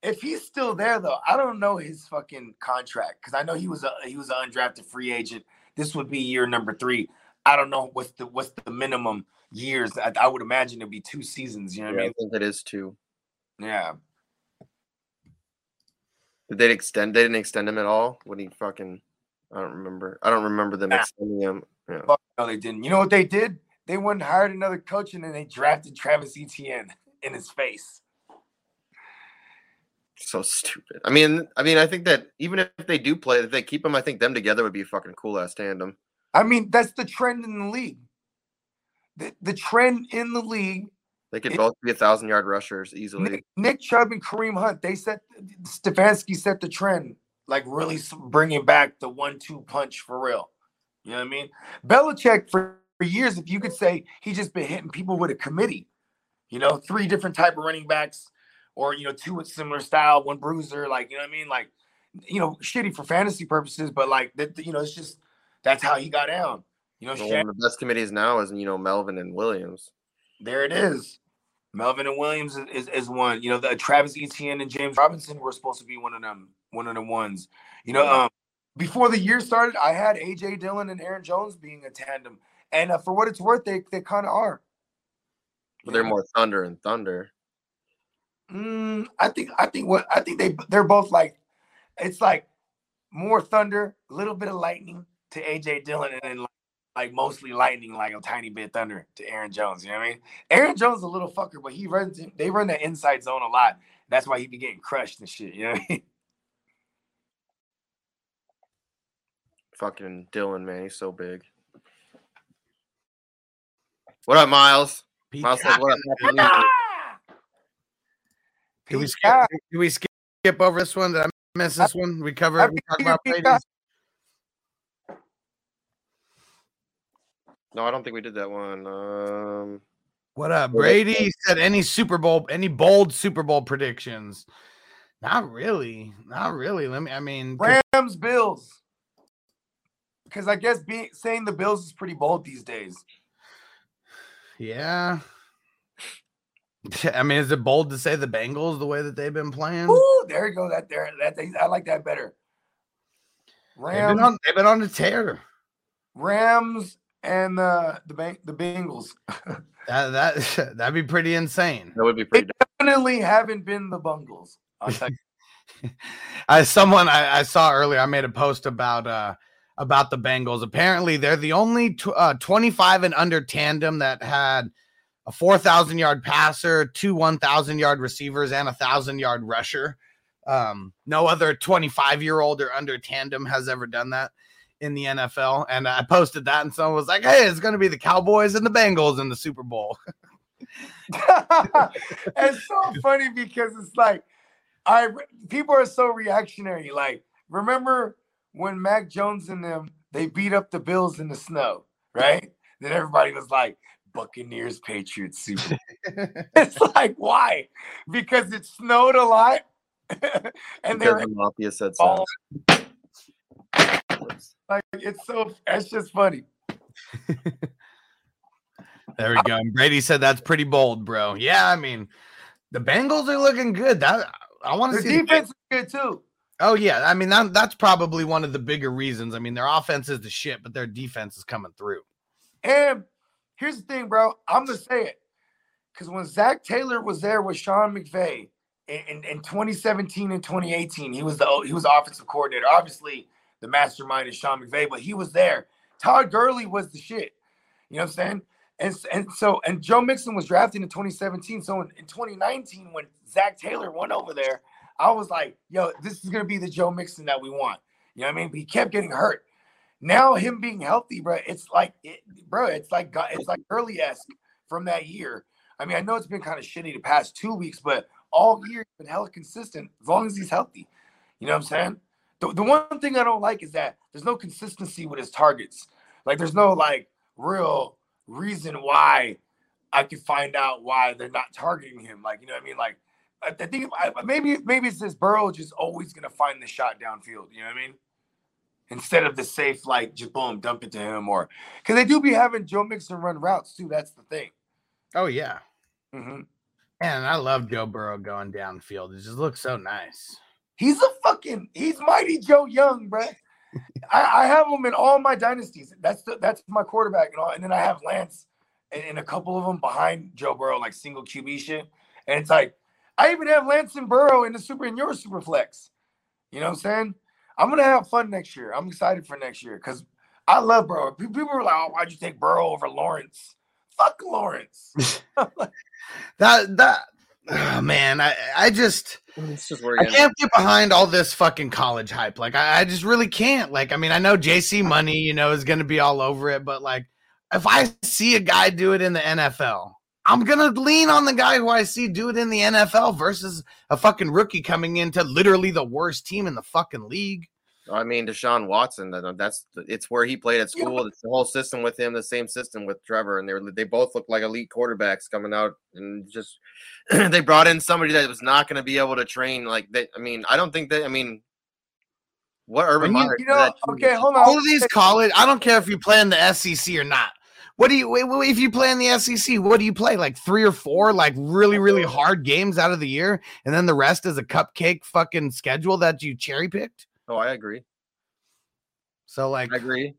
if he's still there though, I don't know his fucking contract because I know he was a he was an undrafted free agent. This would be year number three. I don't know what's the what's the minimum years. I, I would imagine it'd be two seasons. You know what Yeah, I I mean? think it is too. Yeah. Did they extend? They didn't extend him at all when he fucking. I don't remember. I don't remember them Nah. extending him. Yeah. Fuck no, they didn't. You know what they did? They went and hired another coach and then they drafted Travis Etienne in his face. So stupid. I mean, I mean, I think that even if they do play, if they keep them, I think them together would be a fucking cool ass tandem. I mean, that's the trend in the league. The, the trend in the league They could It- both be a thousand yard rushers easily. Nick, Nick Chubb and Kareem Hunt, they set Stefanski set the trend, like really bringing back the one-two punch for real. You know what I mean? Belichick for, for years, if you could say he just been hitting people with a committee, you know, three different type of running backs, or you know, two with similar style, one bruiser, like you know what I mean, like you know, shitty for fantasy purposes, but like that, you know, it's just that's how he got down. You know, Well, one of the best committees now is you know Melvin and Williams. there it is. Melvin and Williams is, is, is one. You know, the Travis Etienne and James Robinson were supposed to be one of them, one of the ones. You know, um, before the year started, I had AJ Dillon and Aaron Jones being a tandem, and uh, for what it's worth, they they kind of are. But they're more Thunder and Thunder. Mm, I think I think what I think they they're both like, it's like more thunder, a little bit of lightning to AJ Dillon, and then like, like mostly lightning, like a tiny bit thunder to Aaron Jones. You know what I mean? Aaron Jones is a little fucker, but he runs they run the inside zone a lot. That's why he be getting crushed and shit. You know what I mean? Fucking Dillon, man, he's so big. What up, Miles? Miles says, "What up?" Happy New Year." Did we skip? out. Did we skip, skip over this one? Did I miss this one? We covered. Happy We talked about Pete. Brady's. No, I don't think we did that one. Um, What up, Brady? Said any Super Bowl, any bold Super Bowl predictions? Not really. Not really. Let me. I mean, Rams Bills. Because I guess being saying the Bills is pretty bold these days. yeah. I mean, is it bold to say the Bengals the way that they've been playing? Ooh, there you go. That there that they, I like that better. They've been Rams, on. They've been on the tear. Rams, and uh, the bank the Bengals. That that that'd be pretty insane. That would be pretty. Definitely haven't been the Bungles. I'll. As someone I, I saw earlier, I made a post about uh about the Bengals. Apparently, they're the only tw- uh, 25 and under tandem that had a 4,000 yard passer, two 1,000 yard receivers, and a thousand yard rusher. Um, no other 25 year old or under tandem has ever done that in the NFL. And I posted that, and someone was like, "Hey, it's going to be the Cowboys and the Bengals in the Super Bowl." it's so funny because it's like I people are so reactionary. Like, remember when Mac Jones and them they beat up the Bills in the snow, right? Then everybody was like, Buccaneers Patriots Super. It's like why? Because it snowed a lot, and Because they're the mafia said so. all like it's so it's just funny. There we go. And Brady said that's pretty bold, bro. Yeah, I mean, the Bengals are looking good. That I want to Their see. the- defense is good too. oh yeah, I mean that, that's probably one of the bigger reasons. I mean, their offense is the shit, but their defense is coming through. And here's the thing, bro. I'm gonna say it because when Zac Taylor was there with Sean McVay in, in, in 2017 and 2018, he was the he was the offensive coordinator. Obviously, the mastermind is Sean McVay, but he was there. Todd Gurley was the shit. You know what I'm saying? And, and so and Joe Mixon was drafted in 2017. So in, in 2019, when Zac Taylor went over there, I was like, yo, this is gonna be the Joe Mixon that we want. You know what I mean? But he kept getting hurt. Now him being healthy, bro, it's like, it, bro, it's like it's like early esque from that year. I mean, I know it's been kind of shitty the past two weeks, but all year he's been hella consistent as long as he's healthy. You know what I'm saying? The, the one thing I don't like is that there's no consistency with his targets. Like, there's no like real reason why I could find out why they're not targeting him. Like, you know what I mean? Like, I, I think I, maybe maybe it's this Burrow just always gonna find the shot downfield. You know what I mean? Instead of the safe, like just boom, dump it to him, or because they do be having Joe Mixon run routes too. That's the thing. Oh yeah, hmm and I love Joe Burrow going downfield. It just looks so nice. He's a fucking he's mighty Joe Young, bro. I, I have him in all my dynasties. That's the, that's my quarterback and all. And then I have Lance and, and a couple of them behind Joe Burrow, like single QB shit. And it's like I even have Lance and Burrow in the super in your super flex. You know what I'm saying? I'm gonna have fun next year. I'm excited for next year because I love Burrow. People were like, "Oh, why'd you take Burrow over Lawrence?" Fuck Lawrence. That that oh, man, I I just It's just I can't get behind all this fucking college hype. Like I, I just really can't. Like I mean, I know JC Money, you know, is gonna be all over it, but like if I see a guy do it in the NFL, I'm gonna lean on the guy who I see do it in the NFL versus a fucking rookie coming into literally the worst team in the fucking league. I mean, Deshaun Watson. That's it's where he played at school. It's the whole system with him, the same system with Trevor, and they were they both look like elite quarterbacks coming out, and just they brought in somebody that was not going to be able to train like they. I mean, I don't think that. I mean, what Urban And you, Meyer? you know, okay, hold on. All of these college, I don't care if you play in the SEC or not. What do you wait, wait, if you play in the SEC? What do you play? Like three or four, like really, really hard games out of the year, and then the rest is a cupcake fucking schedule that you cherry picked. Oh, I agree. So like I agree.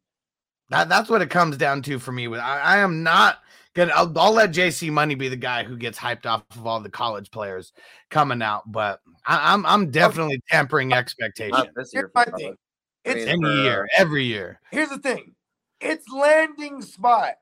that, that's what it comes down to for me. With I, I am not gonna. I'll, I'll let JC Money be the guy who gets hyped off of all the college players coming out, but I, I'm I'm oh. definitely tempering expectations this year. Here's my thing. It's mean, any year, every year. here's the thing. It's landing spot.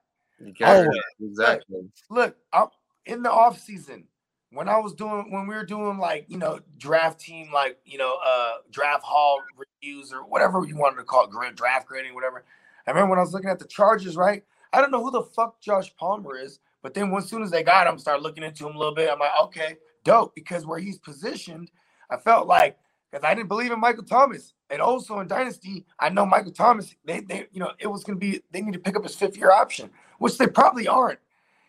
Always. exactly. look, I'm in the off season when I was doing when we were doing like you know draft team like you know uh draft hall reviews or whatever you wanted to call it draft grading whatever. I remember when I was looking at the Chargers, right? I don't know who the fuck Josh Palmer is, but then as soon as they got him, start looking into him a little bit. I'm like, okay, dope, because where he's positioned, I felt like because I didn't believe in Michael Thomas, and also in Dynasty, I know Michael Thomas. They, they, you know, it was gonna be they need to pick up his fifth year option, which they probably aren't.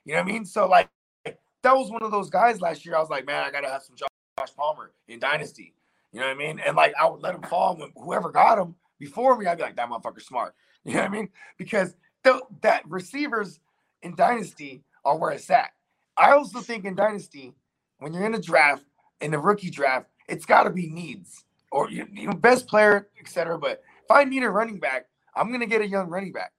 You know what I mean? So like that was one of those guys last year. I was like, man, I gotta have some Josh Palmer in Dynasty. You know what I mean? And like I would let him fall when whoever got him before me, I'd be like, that motherfucker's smart. You know what I mean? Because th- that receivers in Dynasty are where it's at. I also think in Dynasty, when you're in a draft, in the rookie draft, it's got to be needs or you know, best player, etc. But if I need a running back, I'm gonna get a young running back.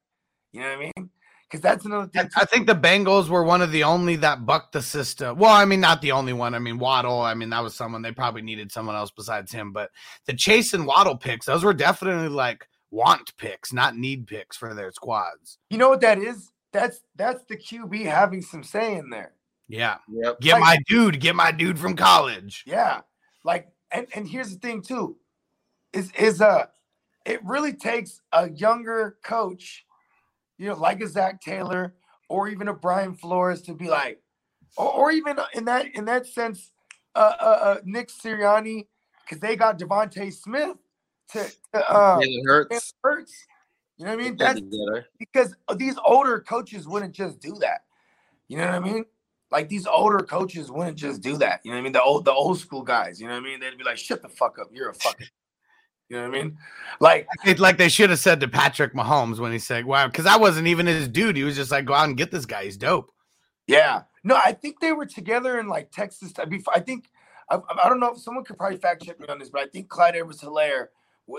You know what I mean? Because that's another thing. I think the Bengals were one of the only that bucked the system. Well, I mean, not the only one. I mean, Waddle. I mean, that was someone they probably needed someone else besides him. But the Chase and Waddle picks, those were definitely like want picks, not need picks for their squads. You know what that is? That's that's the QB having some say in there. Yeah. Yep. Get Like- my dude. Get my dude from college. Yeah. Like, and and here's the thing too, is is uh it really takes a younger coach, you know, like a Zac Taylor or even a Brian Flores to be like, or, or even in that in that sense, uh, uh, uh Nick Sirianni, because they got DeVonta Smith to, to uh, Jalen Hurts. Hurts. You know what I mean? That's because these older coaches wouldn't just do that. You know what I mean? Like these older coaches wouldn't just do that. You know what I mean? The old the old school guys, you know what I mean? They'd be like, shut the fuck up. You're a fucking you know what I mean? Like It, like they should have said to Patrick Mahomes when he said, "Wow," because I wasn't even his dude. He was just like, "Go out and get this guy. He's dope." Yeah. No, I think they were together in like Texas. I think I, I don't know if someone could probably fact check me on this, but I think Clyde Edwards Helaire,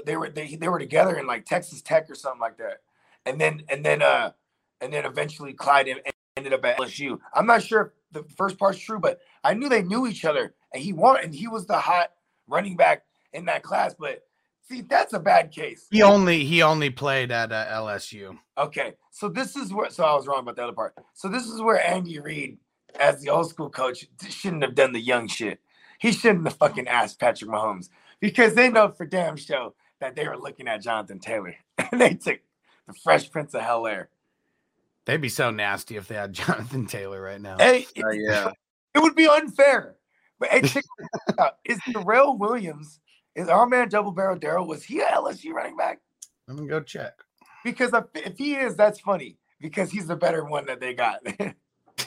they were they, they were together in like Texas Tech or something like that. And then and then uh and then eventually Clyde ended up at LSU. I'm not sure if the first part's true, but I knew they knew each other and he won and he was the hot running back in that class. But see, that's a bad case. He only he only played at uh, LSU. Okay, so this is where. So I was wrong about the other part. So this is where Andy Reid, as the old school coach, shouldn't have done the young shit. He shouldn't have fucking asked Patrick Mahomes because they know for damn show that they were looking at Jonathan Taylor and they took the Fresh Prince of Hell Air. They'd be so nasty if they had Jonathan Taylor right now. Hey, Uh, yeah. it would be unfair. But hey, check this out. Is Darrel Williams? Is our man Double Barrel Darrel Was he a LSU running back? Let me go check. Because if, if he is, that's funny because he's the better one that they got.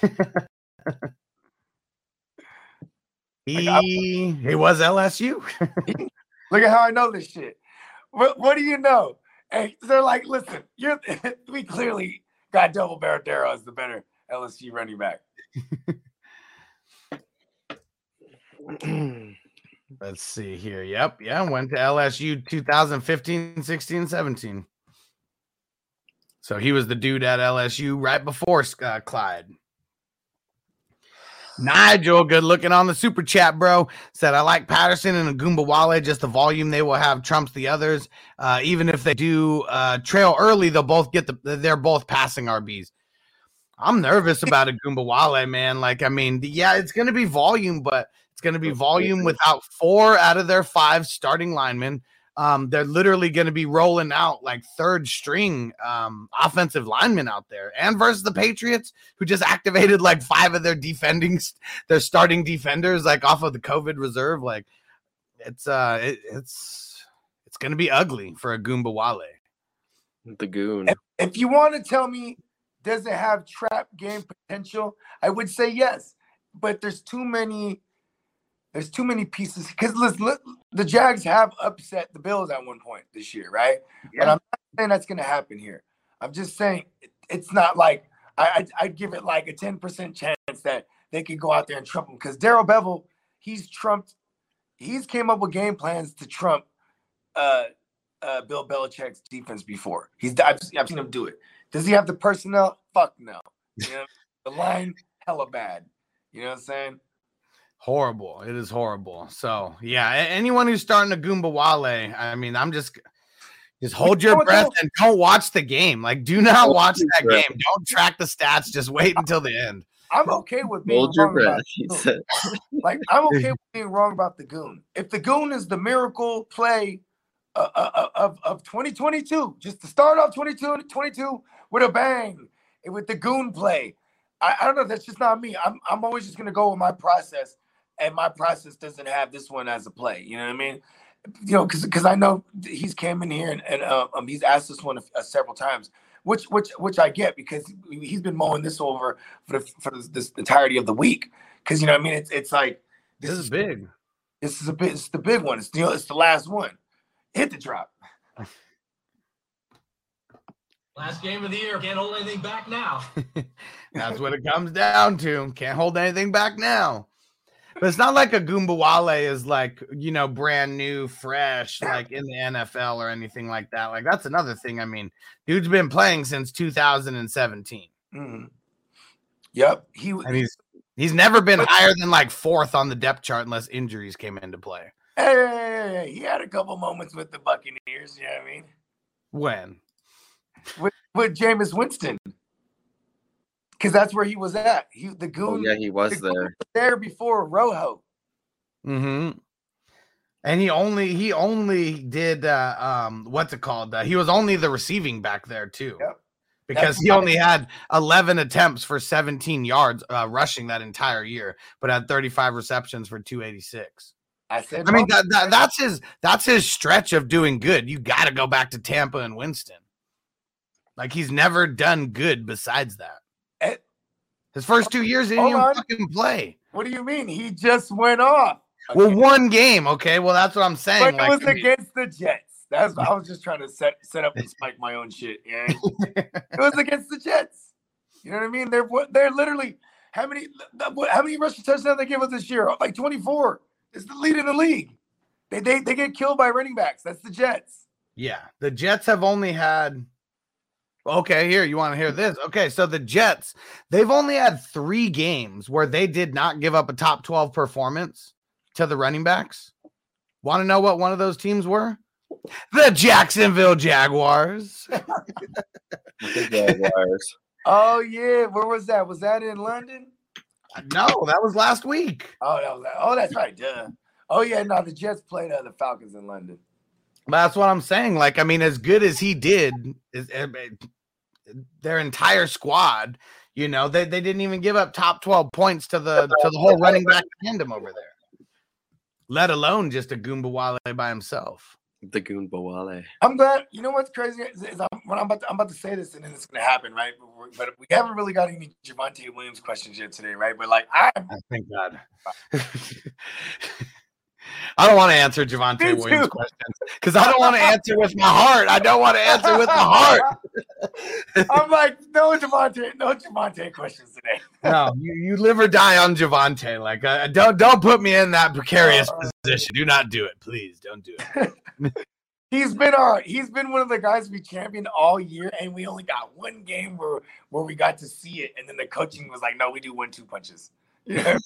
He he was LSU. Look at how I know this shit. What, what do you know? Hey, they're like, listen, you're we clearly got double barrel Darrow as the better LSU running back. Let's see here. Yep. Yeah. Went to LSU 2015, 16, 17. So he was the dude at LSU right before uh, Clyde. Nigel, good looking on the super chat, bro. Said I like Patterson and Ogunbowale. Just the volume they will have trumps the others. Uh, even if they do uh, trail early, they'll both get the. They're both passing RBs. I'm nervous about Ogunbowale, man. Like, I mean, yeah, it's going to be volume, but it's going to be volume without four out of their five starting linemen. Um, they're literally going to be rolling out like third string um, offensive linemen out there, and versus the Patriots, who just activated like five of their defending, their starting defenders, like off of the COVID reserve. Like, it's uh, it, it's it's going to be ugly for Ogunbowale. The goon. If, if you want to tell me, does it have trap game potential? I would say yes, but there's too many. There's too many pieces because listen, the Jags have upset the Bills at one point this year, right? Yeah. But I'm not saying that's going to happen here. I'm just saying it- it's not like I, I'd, I'd give it like a 10% chance that they could go out there and trump them because Darrell Bevell, he's trumped, he's came up with game plans to trump uh, uh, Bill Belichick's defense before. He's I've, I've seen him do it. Does he have the personnel? Fuck no. You know, the line hella bad. You know what I'm saying? Horrible. It is horrible. So yeah, anyone who's starting Ogunbowale, I mean, I'm just just hold your breath and don't watch the game. Like, do not watch that game. Don't track the stats. Just wait until the end. I'm okay with being Hold your wrong about breath. He the goon. Like I'm okay with being wrong about the goon. If the goon is the miracle play uh, uh, of of 2022, just to start off 22 22 with a bang, and with the goon play, I, I don't know. That's just not me. I'm I'm always just gonna go with my process, and my process doesn't have this one as a play. You know what I mean? You know, because because I know he's came in here and, and uh, um, he's asked this one uh, several times, which which which I get because he's been mowing this over for the, for this, this entirety of the week. Because you know, what I mean, it's it's like This is big. this is a bit. It's the big one. It's the it's the last one. Hit the drop. Last game of the year. Can't hold anything back now. That's what it comes down to. Can't hold anything back now. But it's not like Ogunbowale is like, you know, brand new, fresh, like in the NFL or anything like that. Like that's another thing. I mean, dude's been playing since 2017. Mm. Yep. He And he's he's never been higher than like fourth on the depth chart unless injuries came into play. hey, he had a couple moments with the Buccaneers, you know what I mean? When? With with Jameis Winston. Because that's where he was at. He the Oh, goon yeah, he was the there. was there before Rojo. Mm-hmm. And he only he only did uh um what's it called? Uh, he was only the receiving back there too. Yep. Because That's he why- only had 11 attempts for 17 yards uh, rushing that entire year, but had 35 receptions for 286. I said I mean that, that that's his that's his stretch of doing good. You got to go back to Tampa and Winston. Like he's never done good besides that. His first two years he didn't Hold even on. fucking play. What do you mean? He just went off. Well, one game, okay. Well, that's what I'm saying. But it like, was I mean- against the Jets. That's I was just trying to set set up and spike my own shit. Yeah, it was against the Jets. You know what I mean? They're they're literally how many how many rushing touchdowns they give us this year? Like twenty four. It's the lead in the league. They they they get killed by running backs. That's the Jets. Yeah, the Jets have only had. Okay, here you want to hear this? Okay, so the Jets they've only had three games where they did not give up a top twelve performance to the running backs. Want to know what one of those teams were? The Jacksonville Jaguars. The Jaguars. Oh yeah, where was that? Was that in London? Uh, no, that was last week. Oh, that was oh that's right. Duh. Oh yeah, no, the Jets played uh, the Falcons in London. That's what I'm saying. Like, I mean, as good as he did, is, their entire squad, you know, they, they didn't even give up top 12 points to the to the whole running back tandem over there. Let alone just Ogunbowale by himself. The Ogunbowale. I'm glad. You know what's crazy is, is I'm, when I'm about to, I'm about to say this and then it's gonna happen, right? But, we're- but we haven't really got any Javonte Williams questions yet today, right? But like I, oh, Thank God. I don't want to answer Javonte Williams questions because I don't want to answer with my heart. I don't want to answer with my heart. I'm like no Javonte, no Javonte questions today. No, you, you live or die on Javonte. Like, uh, don't don't put me in that precarious position. Do not do it, please. Don't do it. He's been our he's been one of the guys we championed all year, and we only got one game where where we got to see it, and then the coaching was like, no, we do one two punches. Yeah,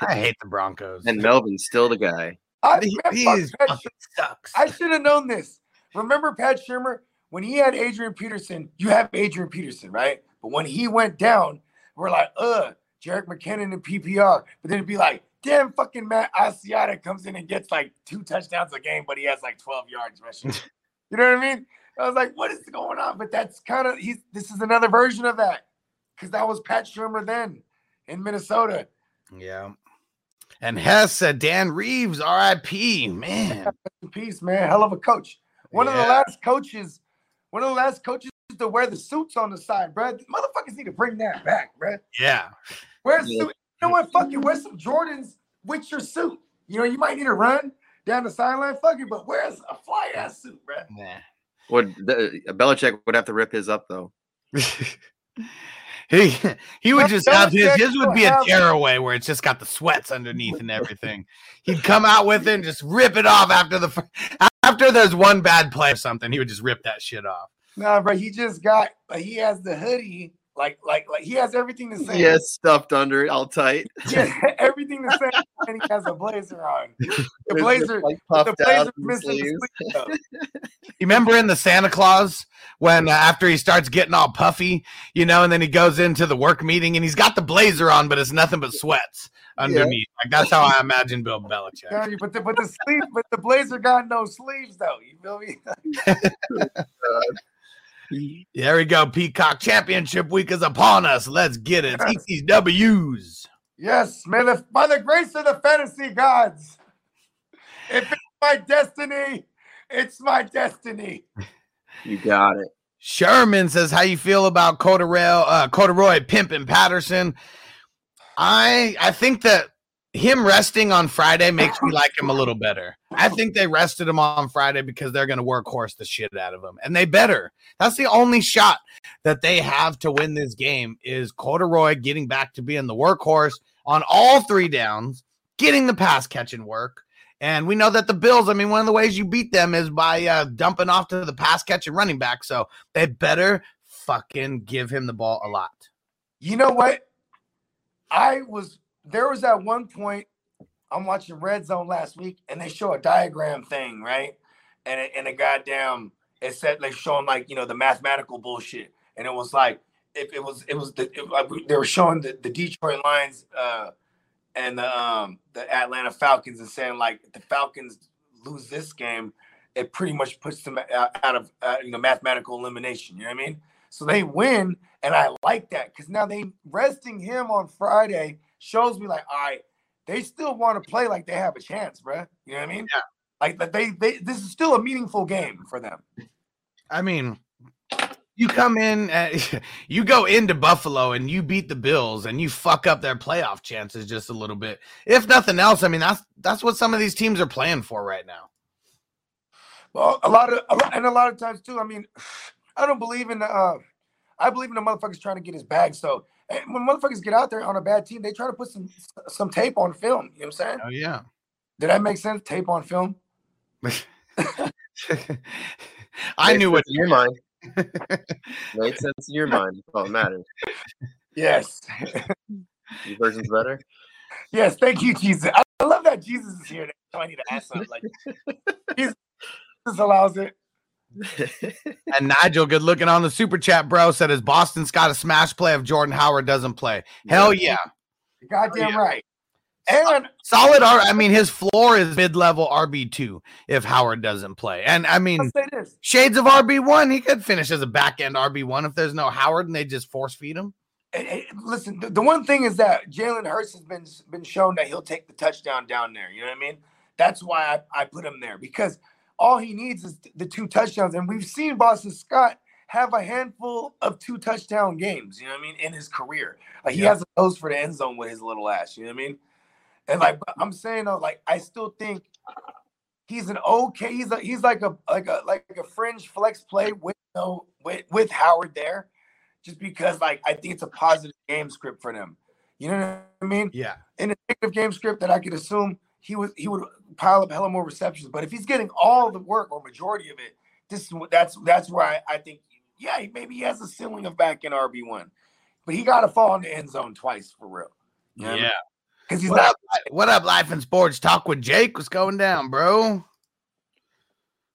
I hate the Broncos. And Melvin's still the guy. I, He- man, he is Pat sucks. I should have known this. Remember Pat Shurmur when he had Adrian Peterson? You have Adrian Peterson, right? But when he went down, we're like, uh, Jerick McKinnon and PPR. But then it'd be like, damn, fucking Matt Asiata comes in and gets like two touchdowns a game, but he has like 12 yards rushing. you know what I mean? I was like, what is going on? But that's kind of he's this is another version of that. Because that was Pat Shurmur then in Minnesota. Yeah. And Hess said Dan Reeves, R.I.P. Man. Rest peace, man. Hell of a coach. One of the last coaches, one of the last coaches to wear the suits on the side, bro. Motherfuckers need to bring that back, bro. Yeah. Wear a Yeah. suit. You know what? Fuck it. Wear some Jordans with your suit. You know, you might need to run down the sideline. Fuck it, but wear a fly ass suit, bro. Nah. Would the, Belichick would have to rip his up though? he he would just have his his would be a tearaway where it's just got the sweats underneath and everything. He'd come out with it and just rip it off after the after there's one bad play or something. He would just rip that shit off. Nah, bro. He just got. He has the hoodie. Like, like, like he has everything the same. Yes, stuffed under it, all tight. He has everything the same, and he has a blazer on. The It's blazer, like, the blazer in the missing the sleeves. sleeve, though. You remember in the Santa Claus when uh, after he starts getting all puffy, you know, and then he goes into the work meeting and he's got the blazer on, but it's nothing but sweats underneath. Like that's how I imagine Bill Belichick. Tell you, but the but the sleeve, but the blazer got no sleeves though. You feel me? There we go. Peacock Championship Week is upon us. Let's get it. Take these W's. Yes, man. the- By the grace of the fantasy gods, if it's my destiny, it's my destiny. You got it. Sherman says, "How you feel about Corduroy, uh, Corduroy, Pimp, and Patterson?" I I think that him resting on Friday makes me like him a little better. I think they rested him on Friday because they're going to workhorse the shit out of him, and they better. That's the only shot that they have to win this game is Corduroy getting back to being the workhorse on all three downs getting the pass catching work. And we know that the Bills, I mean, one of the ways you beat them is by uh, dumping off to the pass catching running back. So they better fucking give him the ball a lot. You know what? I was there was at one point I'm watching Red Zone last week, and they show a diagram thing, right? And it, and a goddamn it said they showing like you know the mathematical bullshit, and it was like if it was it was the it, uh, they were showing the, the Detroit Lions uh and the um the Atlanta Falcons and saying like the Falcons lose this game, it pretty much puts them out, out of uh, you know mathematical elimination. You know what I mean? So they win, and I like that because now they resting him on Friday shows me like, all right, they still want to play like they have a chance, bro. You know what I mean? Yeah. Like that they they this is still a meaningful game for them. I mean, you come in, uh, you go into Buffalo and you beat the Bills and you fuck up their playoff chances just a little bit. If nothing else, I mean that's that's what some of these teams are playing for right now. Well, a lot of and a lot of times too. I mean, I don't believe in the. Uh, I believe in the motherfuckers trying to get his bag. So and when motherfuckers get out there on a bad team, they try to put some some tape on film. You know what I'm saying? Oh yeah. Did that make sense? Tape on film. I knew what in your mind. Made sense in your mind. That's all matters. Yes. Your version's better. Yes. Thank you, Jesus. I I love that Jesus is here. So I need to ask something like Jesus allows it. And Nigel, good looking on the super chat, bro, said, "Is Boston Scott a smash play if Jordan Howard doesn't play?" Hell yeah, You're goddamn yeah. right. And solid. R- I mean, his floor is mid level RB two if Howard doesn't play. And I mean, I'll say this. shades of RB one, he could finish as a back end RB one if there's no Howard and they just force feed him. Hey, hey, listen, the, the one thing is that Jalen Hurts has been been shown that he'll take the touchdown down there. You know what I mean? That's why I, I put him there because all he needs is the two touchdowns, and we've seen Boston Scott have a handful of two touchdown games. You know what I mean in his career. Like he Yeah. has a nose for the end zone with his little ass. You know what I mean? And like I'm saying though, like I still think he's an okay. He's a, he's like a like a like a fringe flex play with no with with Howard there, just because like I think it's a positive game script for them. You know what I mean? Yeah. In a negative game script that I could assume he would he would pile up hella more receptions. But if he's getting all the work or majority of it, this is what that's that's where I, I think yeah maybe he has a ceiling of back in RB one, but he got to fall in the end zone twice for real. You know what I mean? Yeah. because he's What not. up, what up, Life and Sports Talk with Jake? What's going down, bro?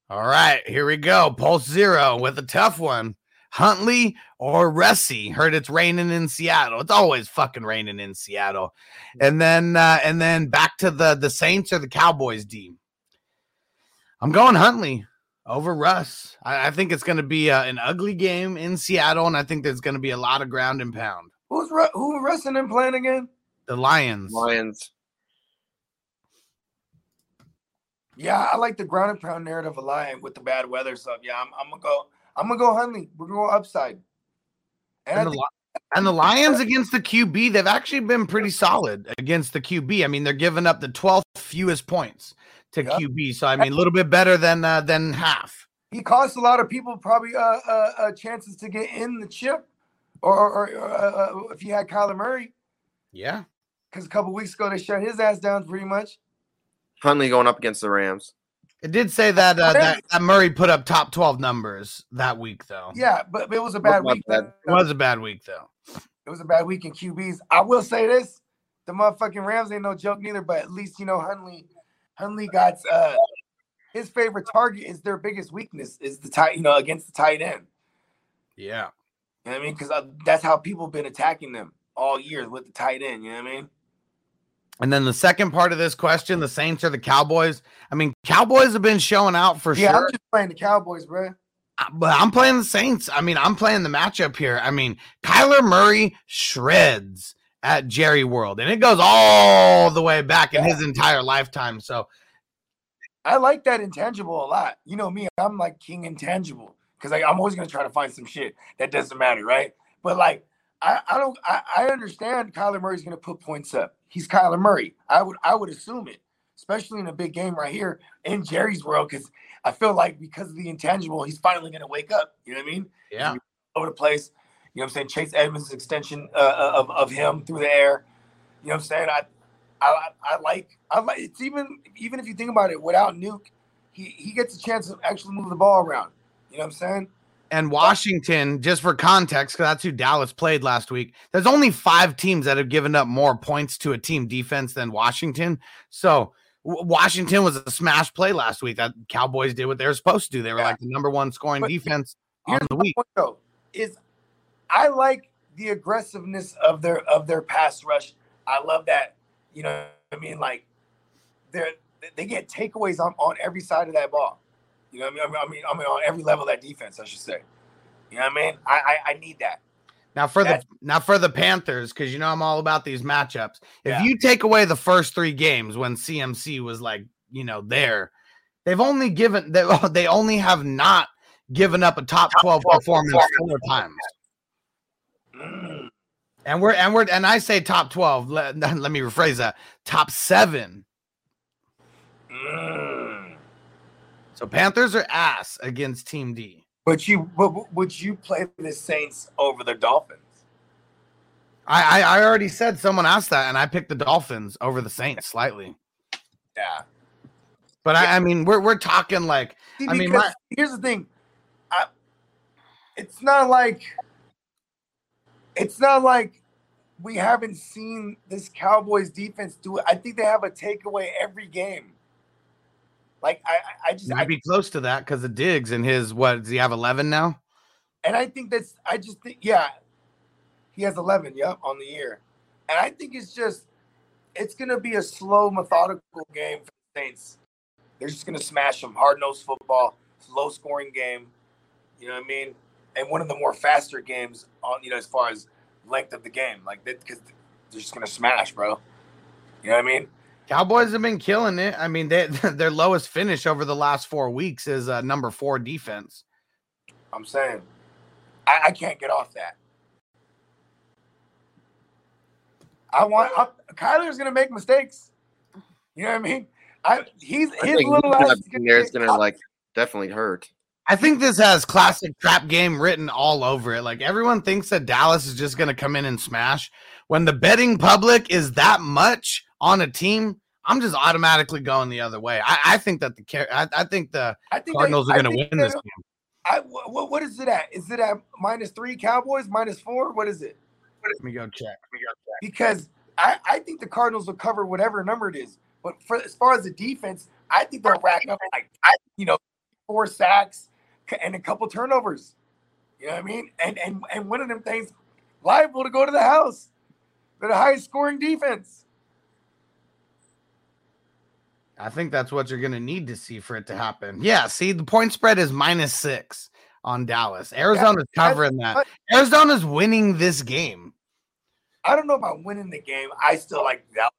All right, here we go. Pulse Zero with a tough one. Huntley or Ressie? Heard it's raining in Seattle. It's always fucking raining in Seattle. And then uh, and then back to the the Saints or the Cowboys D. I'm going Huntley over Russ. I, I think it's going to be uh, an ugly game in Seattle, and I think there's going to be a lot of ground and pound. Who's Ru- who Russell and playing again? The Lions. Lions. Yeah, I like the ground and pound narrative a lot with the bad weather stuff. Yeah, I'm, I'm gonna go. I'm gonna go Huntley. We're gonna go upside. And, And the, think, and the Lions against the QB, they've actually been pretty solid against the QB. I mean, they're giving up the 12th fewest points to Yeah. QB. So I mean, a little bit better than uh, than half. he cost a lot of people probably uh, uh, uh chances to get in the chip, or, or, or uh, uh, if you had Kyler Murray, Yeah. because a couple weeks ago they shut his ass down pretty much. Huntley going up against the Rams. It did say that uh, that, that Murray put up top 12 numbers that week, though. Yeah, but, but it was a bad week. bad. It was a bad week, though. It was a bad week in QBs. I will say this: the motherfucking Rams ain't no joke neither. But at least you know Huntley, Huntley got uh, his favorite target is their biggest weakness is the tight, you know, against the tight end. Yeah. You know what I mean? Because uh, that's how people been attacking them all year with the tight end. You know what I mean? And then the second part of this question, the Saints or the Cowboys. I mean, Cowboys have been showing out for Yeah, sure. Yeah, I'm just playing the Cowboys, bro. Uh, but I'm playing the Saints. I mean, I'm playing the matchup here. I mean, Kyler Murray shreds at Jerry World, and it goes all the way back in his entire lifetime. So, I like that intangible a lot. You know me, I'm like king intangible because like, I'm always gonna try to find some shit that doesn't matter, right? But like, I, I don't, I, I understand Kyler Murray's gonna put points up. He's Kyler Murray. I would, I would assume it, especially in a big game right here in Jerry's world, because I feel like because of the intangible, he's finally gonna wake up. You know what I mean? yeah, Over the place. You know what I'm saying? Chase Edmonds extension uh, of, of him through the air. You know what I'm saying? I I, I, I like I like it's even even if you think about it, without Nuke, he he gets a chance to actually move the ball around. You know what I'm saying? And Washington, just for context, because that's who Dallas played last week. There's only five teams that have given up more points to a team defense than Washington. So W- Washington was a smash play last week. That Cowboys did what they were supposed to do. They were like the number one scoring But defense on the week. point, though, is I like the aggressiveness of their of their pass rush. I love that. You know, what I mean, like they're they get takeaways on, on every side of that ball. You know, what I mean, I mean, I mean, on every level of that defense, I should say. You know what I mean? I I, I need that. Now for the now for the Panthers, because you know I'm all about these matchups. If Yeah. you take away the first three games when CMC was like, you know, there, they've only given they, they only have not given up a top 12 performance four times. Mm. And we're and we're and I say top 12. Let, let me rephrase that. Top seven. Mm. So Panthers are ass against Team D. But you, but would you play the Saints over the Dolphins? I, I I already said someone asked that, and I picked the Dolphins over the Saints slightly. Yeah. But I, I mean, we're we're talking like See, I mean, my- here's the thing. I, it's not like it's not like we haven't seen this Cowboys defense do it. I think they have a takeaway every game. Like I, I- just, I, might be close to that because of Diggs and his what does he have 11 now? and I think that's, I just think, yeah, he has 11, yep, on the year, and I think it's just, it's gonna be a slow, methodical game for the Saints. They're just gonna smash them, hard nosed football, low scoring game. You know what I mean? And one of the more faster games on, you know, as far as length of the game, like that, because they're just gonna smash, bro. You know what I mean? Cowboys have been killing it. I mean, they, their lowest finish over the last four weeks is uh, number four defense. I'm saying, I, I can't get off that. I want I, Kyler's gonna make mistakes. You know what I mean? I he's I his think little Moonshot ass is there is gonna like definitely hurt. I think this has classic trap game written all over it. Like everyone thinks that Dallas is just going to come in and smash. When the betting public is that much on a team, I'm just automatically going the other way. I, I think that the I, I think the I think Cardinals they- are going to win this game. I what, what is it at? Is it at minus three Cowboys, minus four? What is it? Let me go check. Because I, I think the Cardinals will cover whatever number it is. But for as far as the defense, I think they'll rack up like I, you know four sacks and a couple turnovers. You know what I mean? And and and one of them things liable to go to the house. They're the highest scoring defense. I think that's what you're going to need to see for it to happen. Yeah, see, the point spread is minus six on Dallas. Arizona's that's- covering that. but- Arizona's winning this game. I don't know about winning the game. I still like that.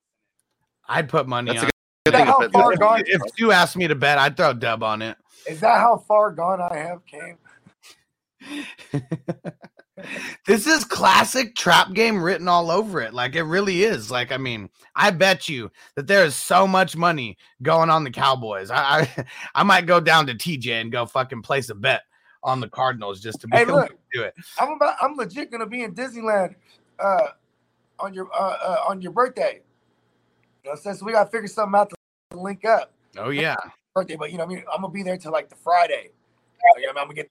I'd put money That's a on. Good Is that how far bet. gone? If you asked me to bet, I'd throw a dub on it. Is that how far gone I have came? this is classic trap game written all over it. Like it really is. Like, I mean, I bet you that there is so much money going on the Cowboys. I I, I might go down to TJ and go fucking place a bet on the Cardinals just to be Hey, able look. to do it. I'm about. I'm legit gonna be in Disneyland uh, on your uh, uh, on your birthday. You know, since we gotta figure something out to link up Oh yeah. birthday, but you know, I mean, I'm gonna be there till like the Friday. You know, I mean? I'm gonna get.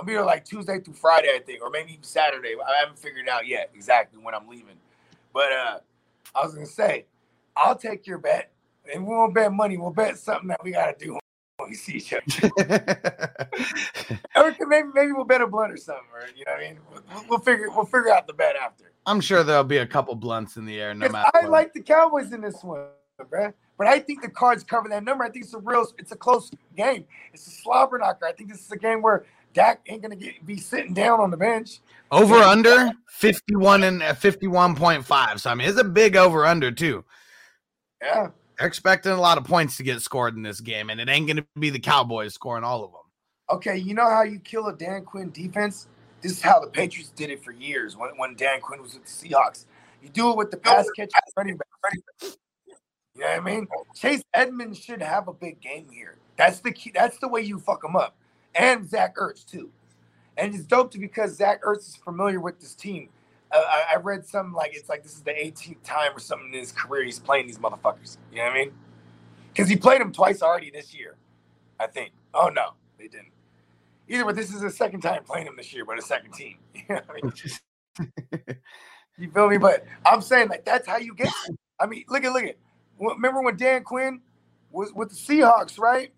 I'm be there like Tuesday through Friday, I think, or maybe even Saturday. I haven't figured out yet exactly when I'm leaving. But uh, I was gonna say, I'll take your bet, and we won't bet money. We'll bet something that we gotta do when we see each other. or maybe maybe we'll bet a blunt or something. Or, you know what I mean? We'll, we'll figure we'll figure out the bet after. I'm sure there'll be a couple blunts in the air no matter I what. like the Cowboys in this one, bruh. But I think the cards cover that number. I think it's a real, it's a close game. It's a slobber knocker. I think this is a game where Dak ain't gonna get be sitting down on the bench. over under 51 and uh, 51.5. So I mean it's a big over under too. Yeah. They're expecting a lot of points to get scored in this game, and it ain't gonna be the Cowboys scoring all of them. Okay, you know how you kill a Dan Quinn defense? This is how the Patriots did it for years when, when Dan Quinn was with the Seahawks. You do it with the pass catch running back. You know what I mean? Chase Edmonds should have a big game here. That's the key. That's the way you fuck him up. And Zach Ertz too. And it's dope to because Zach Ertz is familiar with this team. I, I- I read some like it's like this is the 18th time or something in his career he's playing these motherfuckers. You know what I mean? Because he played them twice already this year, I think. Oh no, they didn't. Either way, this is the second time playing him this year, but a second team. You know what I mean? You feel me? But I'm saying like that's how you get. I mean, look at look at. Remember when Dan Quinn was with the Seahawks, right?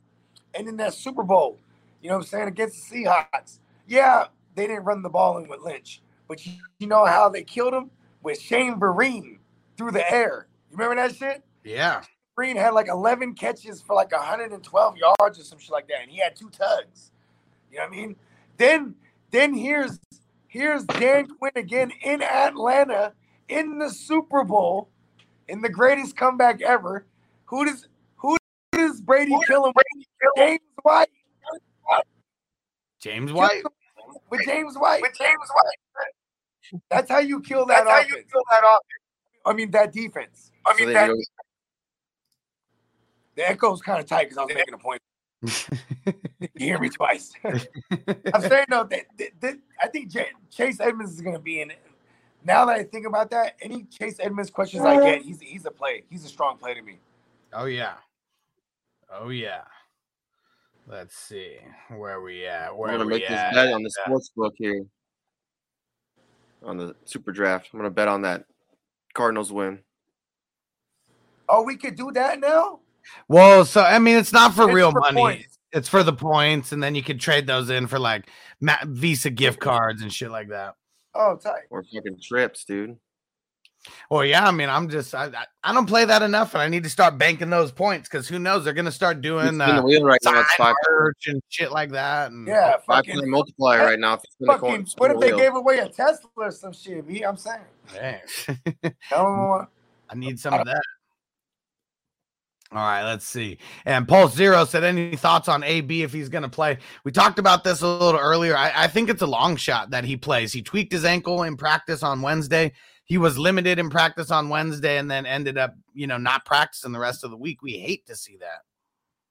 And in that Super Bowl, you know what I'm saying against the Seahawks. Yeah, they didn't run the ball in with Lynch, but you, you know how they killed him with Shane Vereen through the air. You remember that shit? Yeah. Vereen had like 11 catches for like 112 yards or some shit like that, and he had two tugs. You know what I mean? Then, then here's here's Dan Quinn again in Atlanta in the Super Bowl, in the greatest comeback ever. Who does who does Brady kill him? James White James White. with James White. With James White. That's how you kill that That's how you kill that offense. I mean that defense. I mean then that. you go- The echo's kind of tight because I was making a point. you hear me twice. I'm saying though that, that, that I think J- Chase Edmonds is going to be in it. Now that I think about that, any Chase Edmonds questions I get, he's he's a play. He's a strong play to me. Oh yeah. Oh yeah. Let's see where we at. Where I'm gonna we make this bet on the uh, sports book here. On the super draft. I'm gonna bet on that Cardinals win. Oh, we could do that now. Well, so I mean, it's not for It's real for money. points. It's for the points, and then you could trade those in for like Visa gift cards and shit like that. Oh, tight. Or fucking trips, dude. Well, yeah, I mean, I'm just I, I, I don't play that enough, and I need to start banking those points because who knows? They're gonna start doing Spin the uh, wheel right now. It's sign five. merch and shit like that. And Yeah, Five fucking, point multiplier right now. If you fucking. coin, spin What the if they wheel. gave away a Tesla or some shit? B, I'm saying. Dang. No, I need some of that. All right, let's see. And Pulse Zero said, any thoughts on AB if he's going to play? We talked about this a little earlier. I, I think it's a long shot that he plays. He tweaked his ankle in practice on Wednesday. He was limited in practice on Wednesday and then ended up, you know, not practicing the rest of the week. We hate to see that.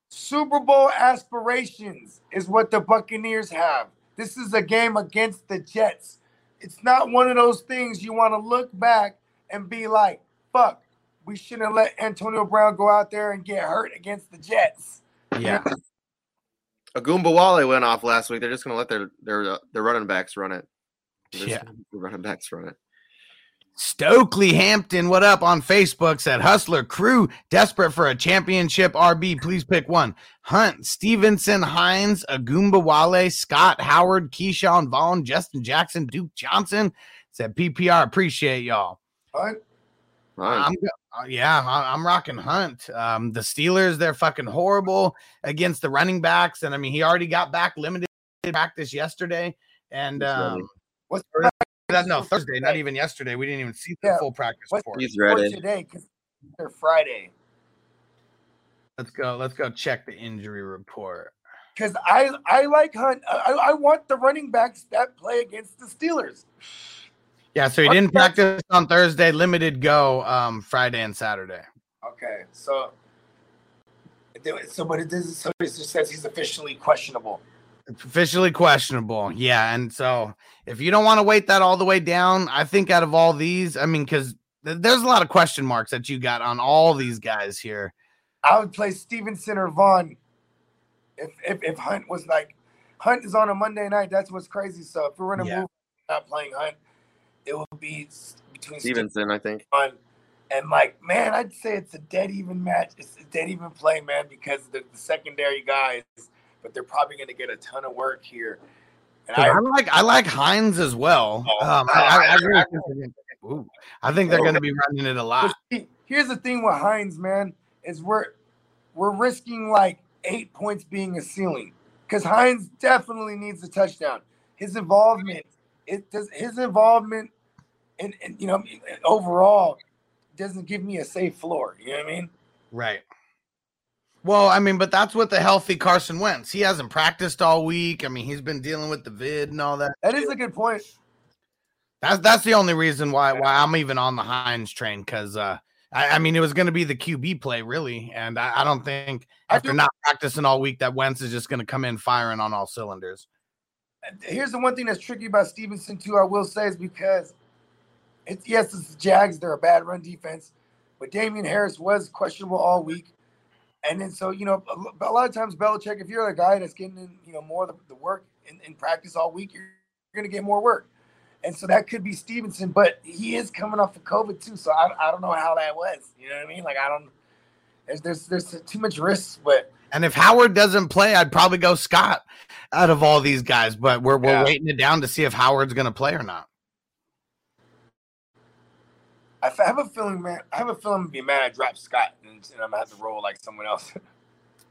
Super Bowl aspirations is what the Buccaneers have. This is a game against the Jets. It's not one of those things you want to look back and be like, fuck, we shouldn't have let Antonio Brown go out there and get hurt against the Jets. Yeah. Ogunbowale went off last week. They're just gonna let their their uh, their running backs run it. They're Yeah. gonna let the running backs run it. Stokely Hampton, what up on Facebook said Hustler crew desperate for a championship RB. Please pick one. Hunt, Stevenson, Hines, Ogunbowale, Scott, Howard, Ke'Shawn Vaughn, Justin Jackson, Duke Johnson. Said PPR, appreciate y'all. Hunt, Fine. I'm uh, yeah, I- I'm rocking Hunt. Um, the Steelers, they're fucking horrible against the running backs, and I mean he already got back limited practice yesterday, and um, what's or- that- no Thursday, not even yesterday. We didn't even see the Yeah. full practice What's- report. He's for ready. today? Because they're Friday. Let's go. Let's go check the injury report. Because I I like Hunt. I, I want the running backs that play against the Steelers. Yeah, so he What- didn't practice on Thursday. Limited go um, Friday and Saturday. Okay, so so but it doesn't. So it just says he's officially questionable. It's officially questionable. Yeah, and so if you don't want to wait that all the way down, I think out of all these, I mean, because there's a lot of question marks that you got on all these guys here. I would play Stevenson or Vaughn if if, if Hunt was like Hunt is on a Monday night. That's what's crazy. So if we're gonna Yeah. move, not playing Hunt, it will be s- between Stevenson, I think. Vaughn and like man, I'd say it's a dead even match. It's a dead even play, man, because the, the secondary guys, but they're probably gonna get a ton of work here. I, I like I like Hines as well. Um, I, I, I, really think they're gonna- ooh, I think they're going to be running it a lot. here's the thing with Hines, man, is we're we're risking like eight points being a ceiling because Hines definitely needs a touchdown. His involvement, it does his involvement, and you know overall doesn't give me a safe floor. You know what I mean? Right. Well, I mean, but that's with the healthy Carson Wentz. He hasn't practiced all week. I mean, he's been dealing with the vid and all that. That is a good point. That's that's the only reason why why I'm even on the Hines train because uh, I, I mean it was going to be the QB play really, and I, I don't think after do- not practicing all week that Wentz is just going to come in firing on all cylinders. Here's the one thing that's tricky about Stevenson too. I will say is because It's yes, it's the Jags. They're a bad run defense, but Damien Harris was questionable all week. And then so you know a, a lot of times Belichick, if you're a guy that's getting in, you know more of the, the work in, in practice all week, you're, you're going to get more work. And so that could be Stevenson, but he is coming off of COVID too. So I, I don't know how that was. You know what I mean? Like I don't. There's there's there's too much risk, but And if Howard doesn't play, I'd probably go Scott out of all these guys. But we're we're Yeah. waiting it down to see if Howard's going to play or not. I have a feeling, man. I have a feeling be mad I dropped Scott and, and I'm gonna have to roll like someone else.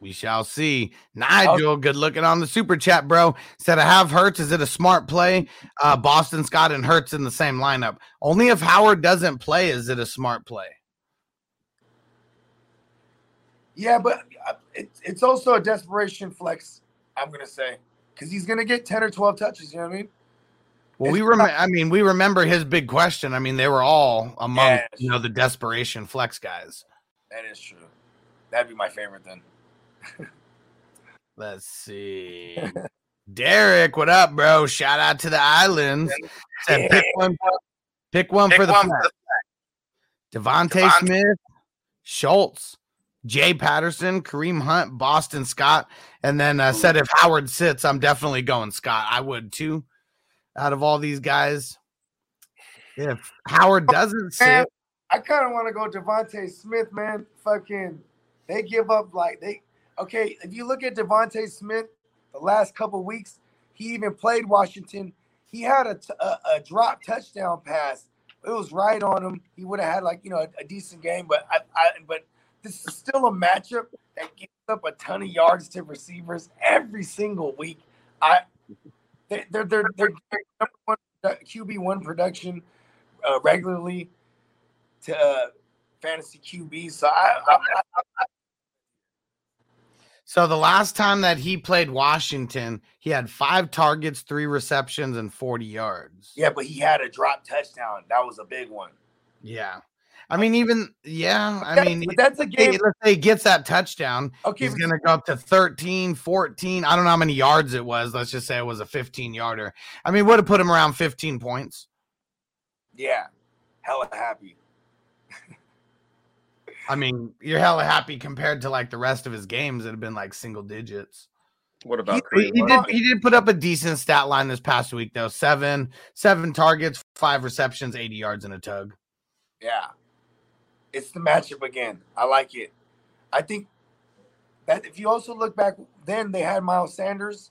We shall see. Nigel, good looking on the super chat, bro. Said I have Hurts. Is it a smart play? Uh, Boston Scott and Hurts in the same lineup. Only if Howard doesn't play is it a smart play. yeah, but uh, it's it's also a desperation flex. I'm gonna say because he's gonna get ten or twelve touches. You know what I mean? Well, we remember. I mean, we remember his big question. I mean, they were all among Yes. you know the desperation flex guys. That is true. That'd be my favorite then. Let's see. Derek, what up, bro? Shout out to the islands. Said pick one, pick one Pick for the one flex. for DeVonta DeVonta. Smith, Schultz, Jay Patterson, Kareem Hunt, Boston Scott, and then uh, said if Howard sits, I'm definitely going Scott. I would too. Out of all these guys, if Howard oh, doesn't Man, sit, I kind of want to go DeVonta Smith, man. Fucking, they give up like they. Okay, if you look at DeVonta Smith, the last couple weeks, he even played Washington. He had a, t- a, a drop touchdown pass. It was right on him. He would have had like you know a, a decent game, but I, I but this is still a matchup that gives up a ton of yards to receivers every single week. I they, they're they're they're number one QB one production uh, regularly to uh, fantasy QB. So I, I, I, so the last time that he played Washington, he had five targets, three receptions, and 40 yards. yeah, but he had a drop touchdown. That was a big one. Yeah. I mean, even yeah, I That's- mean, but that's a game. let's say he gets that touchdown. Okay, he's going to go up to 13, 14. I don't know how many yards it was. Let's just say it was a 15 yarder. I mean, would have put him around 15 points. Yeah, hella happy. I mean, you're hella happy compared to like the rest of his games that have been like single digits. What about he- he did he did put up a decent stat line this past week though. Seven, seven targets, five receptions, 80 yards and a tug. Yeah, it's the matchup again. I like it. I think that if you also look back, then they had Miles Sanders.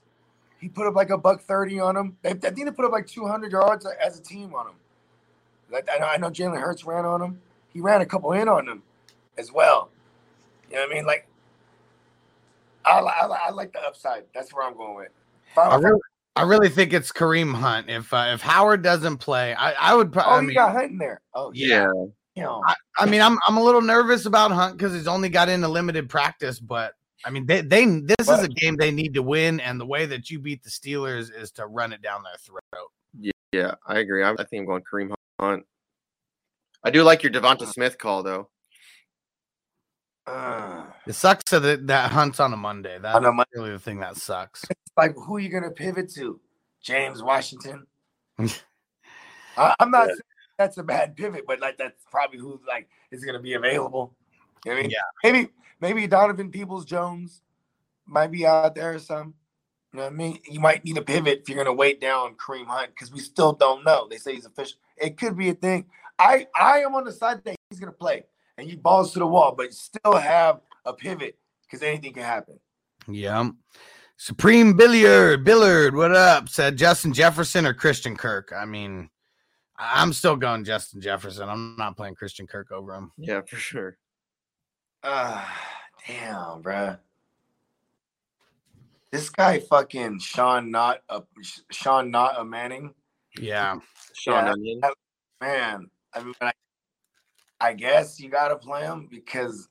He put up like a buck thirty on him. They, I think they put up like two hundred yards as a team on him. Like, I know, I know Jalen Hurts ran on him. He ran a couple in on them as well. You know what I mean? Like, I, I, I like the upside. That's where I'm going with. If I- I really, I really think it's Kareem Hunt. If uh, if Howard doesn't play, I, I would. pro- oh, I you mean, got Hunt in there. Oh, yeah. You know, I, I mean, I'm I'm a little nervous about Hunt because he's only got into limited practice, but I mean, they they this is a game they need to win, and the way that you beat the Steelers is to run it down their throat. Yeah, yeah, I agree. I, I think I'm going Kareem Hunt. I do like your DeVonta Smith call though. uh, It sucks that that Hunt's on a Monday. That's On a Mon- really the thing that sucks. like who are you gonna pivot to? James Washington. I, I'm not saying that's a bad pivot, but like that's probably who like is gonna be available. You know I mean? Yeah. Maybe maybe Donovan Peoples Jones might be out there or something. You know what I mean? You might need a pivot if you're gonna wait down Kareem Hunt because we still don't know. They say he's official. It could be a thing. I I am on the side that he's gonna play and you balls to the wall, but still have a pivot because anything can happen. Yeah. Supreme Billiard, Billard, what up? Said Justin Jefferson or Christian Kirk. I mean, I'm still going Justin Jefferson. I'm not playing Christian Kirk over him. Yeah, for sure. Ah, damn, bruh. This guy fucking Sean not a Sean not a Manning. Yeah. Sean Yeah, Onion. man. I mean, I, I guess you gotta play him because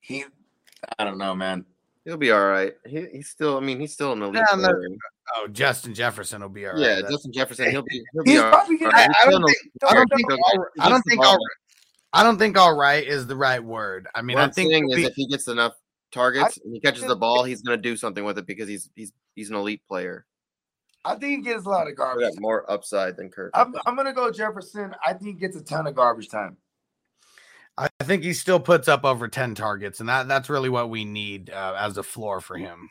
he. I don't know, man. He'll be all right. He, he's still. I mean, he's still an elite. Yeah, player. Oh, Justin Jefferson will be all right. yeah, That- Justin Jefferson. He'll be. He'll be He's all probably gonna- He's I still don't an think- I don't think He'll- all, he I don't think ball. all, I don't think all right is the right word. I mean, What I I'm think saying is, be- if he gets enough targets and he catches the ball, he's going to do something with it because he's he's he's an elite player. I think he gets a lot of I garbage. got more upside than Kirk. I'm, I'm gonna go Jefferson. I think he gets a ton of garbage time. I think he still puts up over 10 targets, and that, that's really what we need uh, as a floor for him.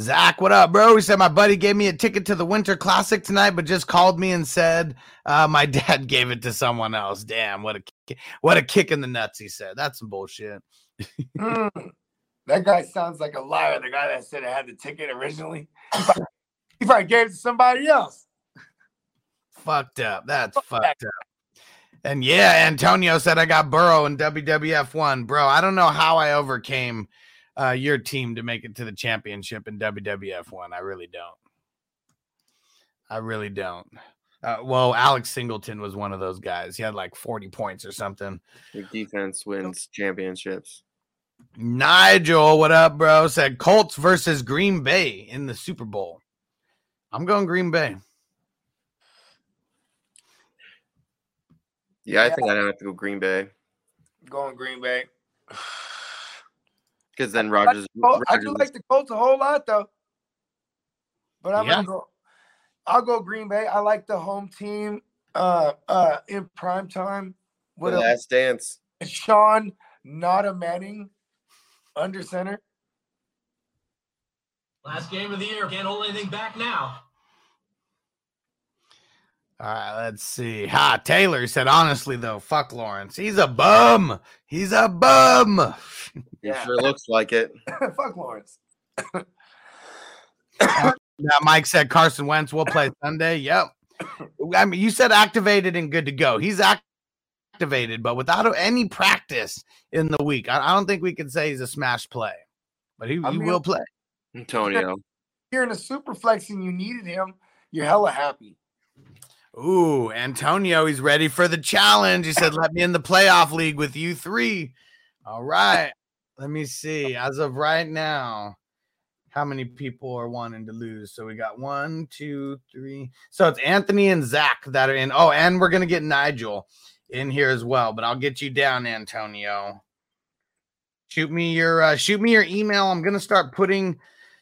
Zach, what up, bro? He said my buddy gave me a ticket to the Winter Classic tonight, but just called me and said uh, my dad gave it to someone else. Damn, what a ki- what a kick in the nuts. He said that's some bullshit. Mm. That guy sounds like a liar. The guy that said I had the ticket originally. He probably, he probably gave it to somebody else. Fucked up. That's fucked up. And yeah, Antonio said I got Burrow in WWF one, bro. I don't know how I overcame uh, your team to make it to the championship in WWF one. I really don't. I really don't. Uh, well, Alex Singleton was one of those guys. He had like 40 points or something. Your defense wins championships. Nigel, what up, bro? Said Colts versus Green Bay in the Super Bowl. I'm going Green Bay. Yeah, I think I'd have to go Green Bay Going Green Bay. because then Rodgers. Oh, I do like the Colts a whole lot though. But I'm Yeah. gonna go. I'll go Green Bay. I like the home team uh uh in prime time the with a last dance. Sean not a Manning under center. Last game of the year. Can't hold anything back now. All right, let's see. Ha, Taylor said, honestly, though, fuck Lawrence. He's a bum. He's a bum. It Yeah. sure looks like it. Fuck Lawrence. Yeah, Mike said Carson Wentz will play Sunday. Yep. I mean, you said activated and good to go. He's act- activated, but without any practice in the week, I, I don't think we can say he's a smash play, but he, I he mean- will play. Antonio. Here in a super flex and you needed him, you're hella happy. Ooh, Antonio, he's ready for the challenge. He said, Let me in the playoff league with you three. All right. Let me see. As of right now, how many people are wanting to lose? So we got one, two, three. So it's Anthony and Zach that are in. Oh, and we're gonna get Nigel in here as well. But I'll get you down, Antonio. Shoot me your uh, shoot me your email. I'm gonna start putting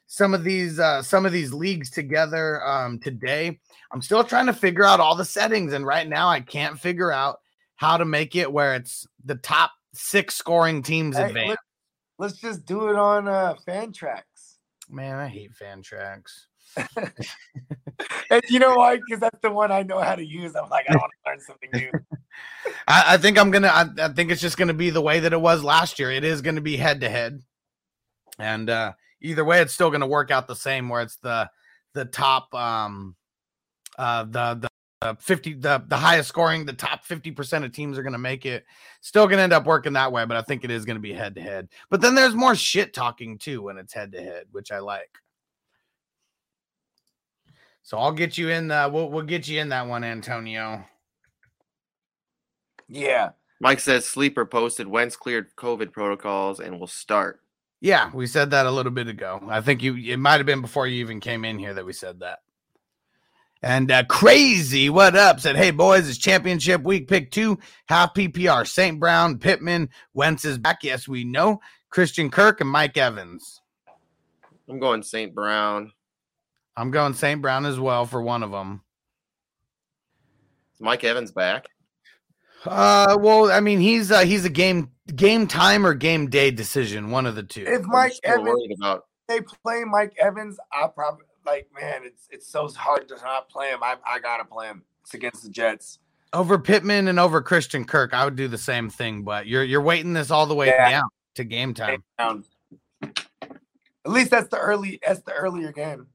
some of these uh, some of these leagues together um, today. I'm still trying to figure out all the settings, and right now I can't figure out how to make it where it's the top six scoring teams Hey, advance. let- let's just do it on uh Fantrax. Man, I hate Fantrax. And you know why? Because that's the one I know how to use. I'm like, I want to learn something new. I, I think I'm gonna. I, I think it's just gonna be the way that it was last year. It is gonna be head to head, and uh, either way, it's still gonna work out the same. Where it's the the top, um, uh, the the. Uh, 50 the the highest scoring the top 50% of teams are going to make it still going to end up working that way but i think it is going to be head to head but then there's more shit talking too when it's head to head which i like so i'll get you in uh we'll, we'll get you in that one antonio Yeah. Mike says sleeper posted Wentz cleared COVID protocols and will start. Yeah, we said that a little bit ago. I think you it might have been before you even came in here that we said that. And uh, crazy, what up? Said, hey boys, it's championship week. Pick two, half PPR. St. Brown, Pittman, Wentz is back. Yes, we know. Christian Kirk and Mike Evans. I'm going St. Brown. I'm going St. Brown as well for one of them. Is Mike Evans back? Uh, well, I mean, he's uh, he's a game game time or game day decision, one of the two. If Mike Evans, about they play Mike Evans, I probably like, man, it's it's so hard to not play him. I I gotta play him. It's against the Jets. over Pittman and over Christian Kirk, I would do the same thing, but you're you're waiting this all the way Yeah. down to game time. Down. At least that's the early. That's the earlier game.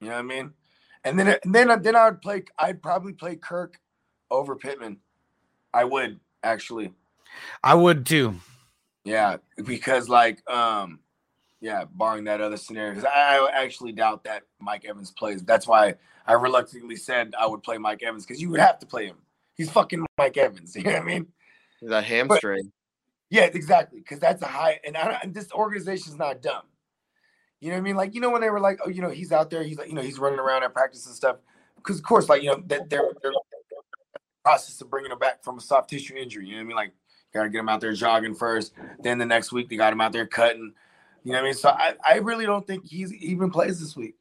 You know what I mean? And then and then then I would play. I'd probably play Kirk over Pittman. I would actually. I would too. Yeah, because like, um, yeah, barring that other scenario, because I, actually doubt that Mike Evans plays. That's why I reluctantly said I would play Mike Evans because you would have to play him. He's fucking Mike Evans. You know what I mean? He's a hamstring. Yeah, exactly. Because that's a high, and, I, and this organization's not dumb. You know what I mean? Like you know when they were like, oh, you know, he's out there, he's like, you know, he's running around at practice and stuff. Because of course, like you know, that they're, they're process of bringing him back from a soft tissue injury. You know what I mean? Like, got to get him out there jogging first. Then the next week, they got him out there cutting. You know what I mean? So I, I really don't think he's even plays this week.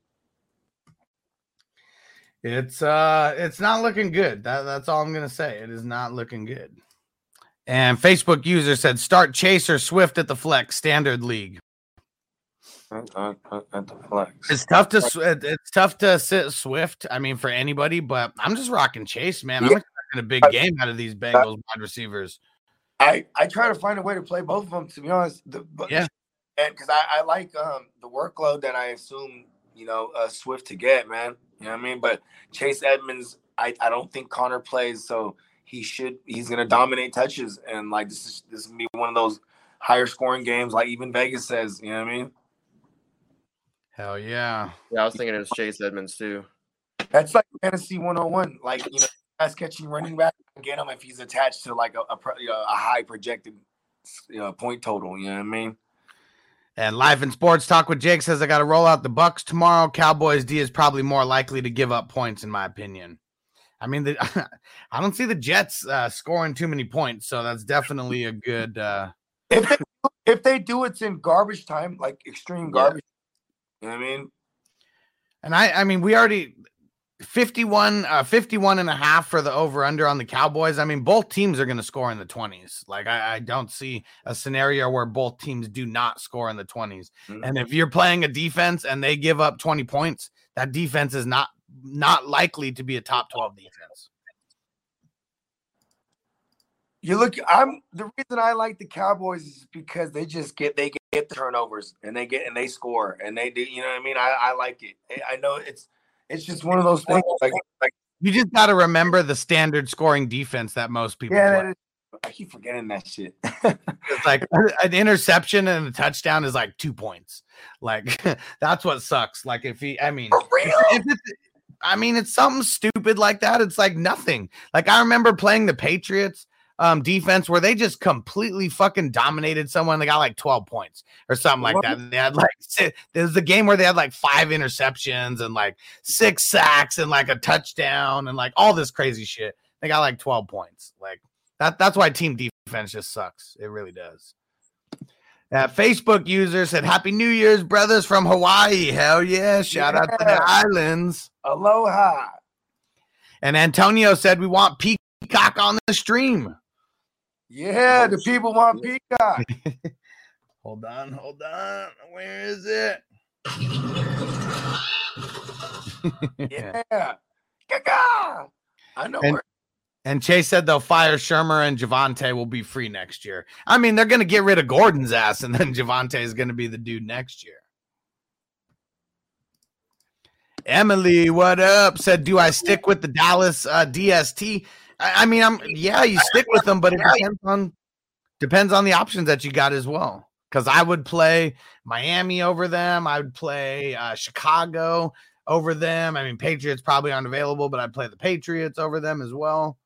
It's uh it's not looking good. That, that's all I'm gonna say. It is not looking good. And Facebook user said start Chaser Swift at the flex standard league. At, at- at- at the flex. It's tough to it's tough to sit Swift. I mean, for anybody, but I'm just rocking Chase, man. I'm expecting a big game out of these Bengals wide receivers. I I try to find a way to play both of them. To be honest, the, but, Yeah. And because I, I like um the workload that I assume you know uh, Swift to get, man. You know what I mean? But Chase Edmonds, I, I don't think Conner plays, so he should he's gonna dominate touches, and like this is this is gonna be one of those higher scoring games, like even Vegas says. You know what I mean? Hell yeah. Yeah, I was thinking it was Chase Edmonds too. That's like fantasy 101. Like you know, pass catching running back, get him if he's attached to like a a, a high projected you know, point total. You know what I mean? And life and sports talk with Jake says I got to roll out the Bucks tomorrow. Cowboys D is probably more likely to give up points, in my opinion. I mean, the, I don't see the Jets uh, scoring too many points, so that's definitely a good. Uh, If they, if they do, it's in garbage time, like extreme garbage. You know what I mean? and I, I mean, we already 51, uh, 51 and a half for the over under on the Cowboys. I mean, both teams are going to score in the 20s. Like, I, I don't see a scenario where both teams do not score in the 20s. And if you're playing a defense and they give up 20 points, that defense is not not likely to be a top 12 defense. You look. I'm the reason I like the Cowboys is because they just get they get the turnovers and they get and they score and they do. You know what I mean? I, I like it. I know it's it's just one of those things. Oh, like like You just got to remember the standard scoring defense that most people yeah, play. is, I keep forgetting that shit. It's like an interception and a touchdown is like two points. Like that's what sucks. Like if he, I mean, if it's, I mean, it's something stupid like that. It's like nothing. Like I remember playing the Patriots um defense where they just completely fucking dominated someone. They got like 12 points or something like that. And they had like si- there was a game where they had like five interceptions and like six sacks and like a touchdown and like all this crazy shit. They got like 12 points. Like that that's why team defense just sucks. It really does. Uh, Facebook user said, Happy New Year's, brothers from Hawaii. Hell yeah. Shout out to the islands. Aloha. And Antonio said, We want Peacock on the stream. Yeah, the people want Peacock. Hold on, hold on. Where is it? yeah. Gaga. I know And, where. and Chase said they'll fire Shurmur and Javonte will be free next year. I mean, they're going to get rid of Gordon's ass, and then Javonte is going to be the dude next year. Emily, what up? Said, do I stick with the Dallas uh, DST? I, I mean, I'm yeah, you stick with them, but it depends on depends on the options that you got as well. Because I would play Miami over them. I would play uh, Chicago over them. I mean, Patriots probably aren't available, but I'd play the Patriots over them as well.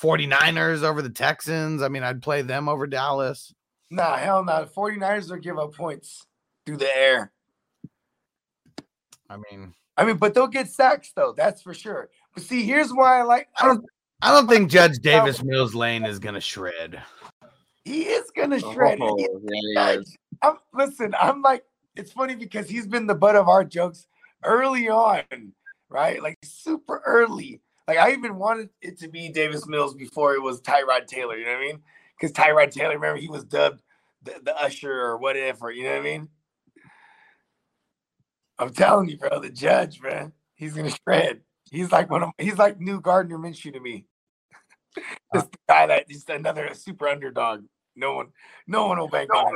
49ers over the Texans. I mean, I'd play them over Dallas. Nah, hell no. The 49ers will give up points through the air. I mean, I mean, but they'll get sacks though. That's for sure. But see, here's why I like. I don't I don't think Judge Davis Mills Lane is gonna shred. He is gonna oh, shred. Oh, yeah, he is. I'm, listen, I'm like, it's funny because he's been the butt of our jokes early on, right? Like super early. Like I even wanted it to be Davis Mills before it was Tyrod Taylor. You know what I mean? Because Tyrod Taylor, remember, he was dubbed the, the usher or whatever. You know what I mean? I'm telling you, bro, the judge, man, he's gonna shred. He's like one of he's like new Gardner Minshew to me. This guy that just another super underdog. No one, no one will bank on him.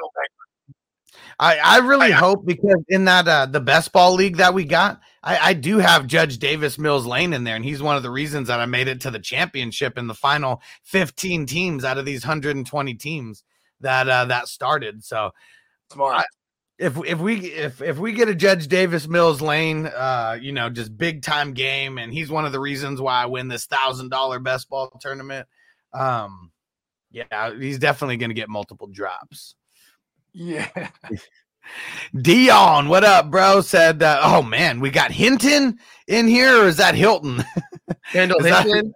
I, I really hope because in that uh the best ball league that we got, I, I do have Judge Davis Mills Lane in there, and he's one of the reasons that I made it to the championship in the final 15 teams out of these 120 teams that uh that started. So Smart. If if we if if we get a Judge Davis Mills Lane, uh, you know, just big time game, and he's one of the reasons why I win this thousand dollar best ball tournament. Um, yeah, he's definitely gonna get multiple drops. Yeah. Dion, what up, bro? Said, uh, oh man, we got Hinton in here, or is that Hilton? Kendall is, Hinton?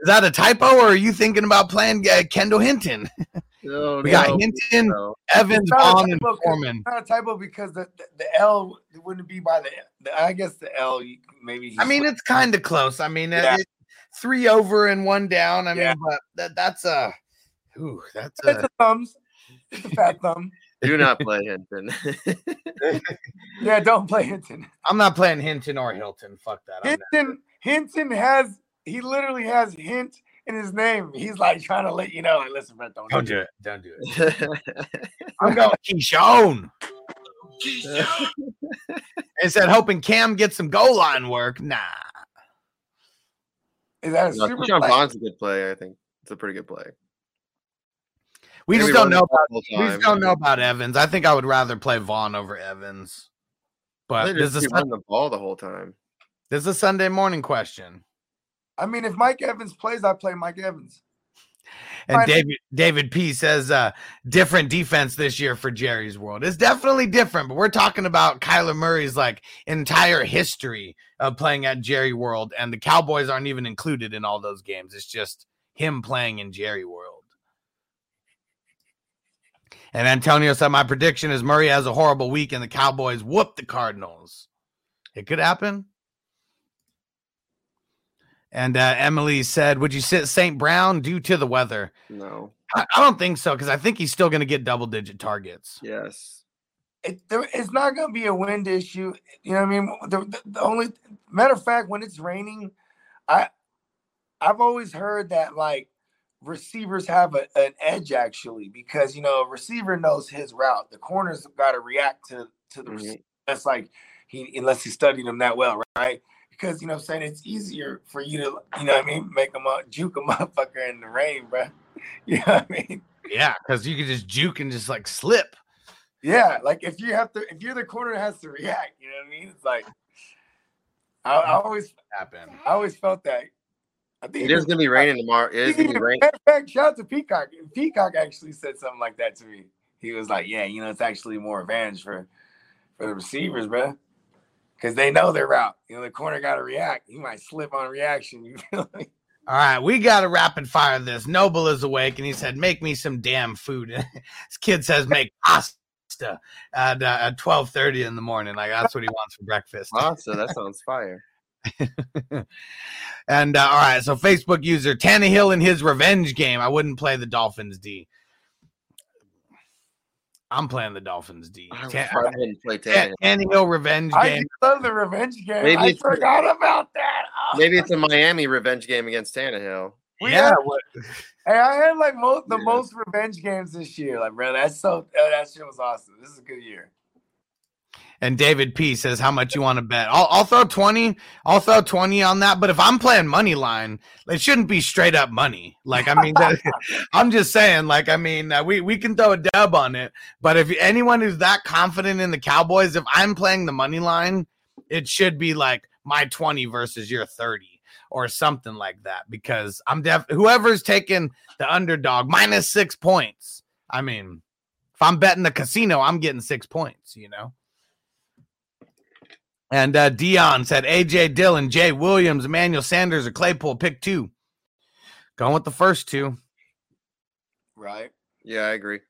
is that a typo, or are you thinking about playing uh, Kendall Hinton? Oh, We got no, Hinton, no. Evans, It's not Vaughn, and Foreman. Not a typo because the, the, the L wouldn't be by the, the I guess the L maybe. he I mean, it's kind of close. I mean, Yeah. it, three over and one down. I mean, but that, that's a, ooh, that's it's a, a thumbs. It's a fat thumb. Do not play Hinton. Yeah, don't play Hinton. I'm not playing Hinton or Hilton. Fuck that. I'm not. Hinton Hinton has he literally has hint in his name. He's like trying to let you know, like, listen, Brett, don't, Don't do it. Don't do it. I'm going Ke'Shawn. Instead, hoping Cam gets some goal line work. Nah. Is that a no, super Ke'Shawn play? Vaughn's a good play. I think it's a pretty good play. We Maybe just don't know about whole we just don't know about Evans. I think I would rather play Vaughn over Evans. But They this is running the ball the whole time. this is a Sunday morning question. I mean, if Mike Evans plays, I play Mike Evans. And Fine. David David P says uh different defense this year for Jerry's world. It's definitely different, but we're talking about Kyler Murray's like entire history of playing at Jerry World, and the Cowboys aren't even included in all those games. It's just him playing in Jerry World. And Antonio said, My prediction is Murray has a horrible week and the Cowboys whoop the Cardinals. It could happen. And uh, Emily said, Would you sit St. Brown due to the weather? No. I, I don't think so because I think he's still going to get double digit targets. Yes. It, there, it's not going to be a wind issue. You know what I mean? The, the, the only matter of fact, when it's raining, I I've always heard that like receivers have a, an edge actually because you know a receiver knows his route. The corners got to react to to the Mhm. receiver. That's like he unless he studied them that well, right? Because you know, what I'm saying it's easier for you to you know what I mean make them up, juke a motherfucker in the rain, bro. You know what I mean? Yeah, because you can just juke and just like slip. Yeah, like if you have to, if you're the corner that has to react, you know what I mean? It's like I, I always, Happen. I always felt that. I think It is gonna be raining tomorrow. It is gonna be raining. Matter fact, shout out to Peacock. Peacock actually said something like that to me. He was like, "Yeah, you know, it's actually more advantage for for the receivers, bro, because they know their route. You know, the corner got to react. He might slip on reaction. You feel me? All right, we got to rapid fire this. Noble is awake and he said, Make me some damn food. His kid says, Make pasta at, uh, at 12:30 in the morning. Like that's what he wants for breakfast. Pasta. That sounds fire. and uh, all right, so Facebook user Tannehill in his revenge game. I wouldn't play the Dolphins D. I'm playing the Dolphins D. I Tan- probably wouldn't play Tan- Tannehill. Tannehill revenge game. just love the revenge game. Maybe I it's- forgot about that. Oh, Maybe it's a Miami revenge game against Tannehill. we Yeah, had- Hey, I had like most the Yeah. most revenge games this year. Like, bro, that's so oh, that shit was awesome. This is a good year. And David P says, "How much you want to bet?" I'll, I'll throw twenty. I'll throw twenty on that. But if I'm playing money line, it shouldn't be straight up money. Like I mean, that, I'm just saying. Like I mean, uh, we we can throw a dub on it. But if anyone who's that confident in the Cowboys, if I'm playing the money line, it should be like my twenty versus your thirty or something like that. Because I'm def whoever's taking the underdog minus six points. I mean, if I'm betting the casino, I'm getting six points. You know. And uh, Dion said AJ Dillon, Jay Williams, Emmanuel Sanders, or Claypool, pick two. Going with the first two. Right. Yeah, I agree.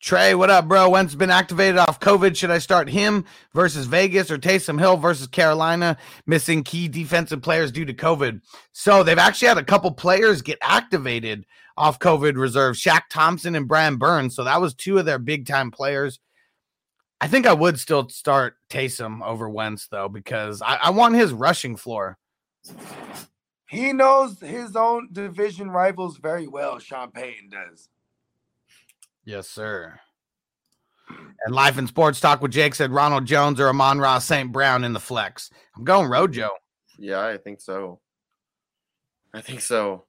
Trey, what up, bro? Wentz been activated off COVID. Should I start him versus Vegas or Taysom Hill versus Carolina? Missing key defensive players due to COVID. So they've actually had a couple players get activated off COVID reserve. Shaq Thompson and Brian Burns. So that was two of their big time players. I think I would still start Taysom over Wentz though, because I, I want his rushing floor. He knows his own division rivals very well. Sean Payton does. Yes, sir. And Life and Sports Talk with Jake said Ronald Jones or Amon-Ra St. Brown in the flex. I'm going Rojo. Yeah, I think so. I think so.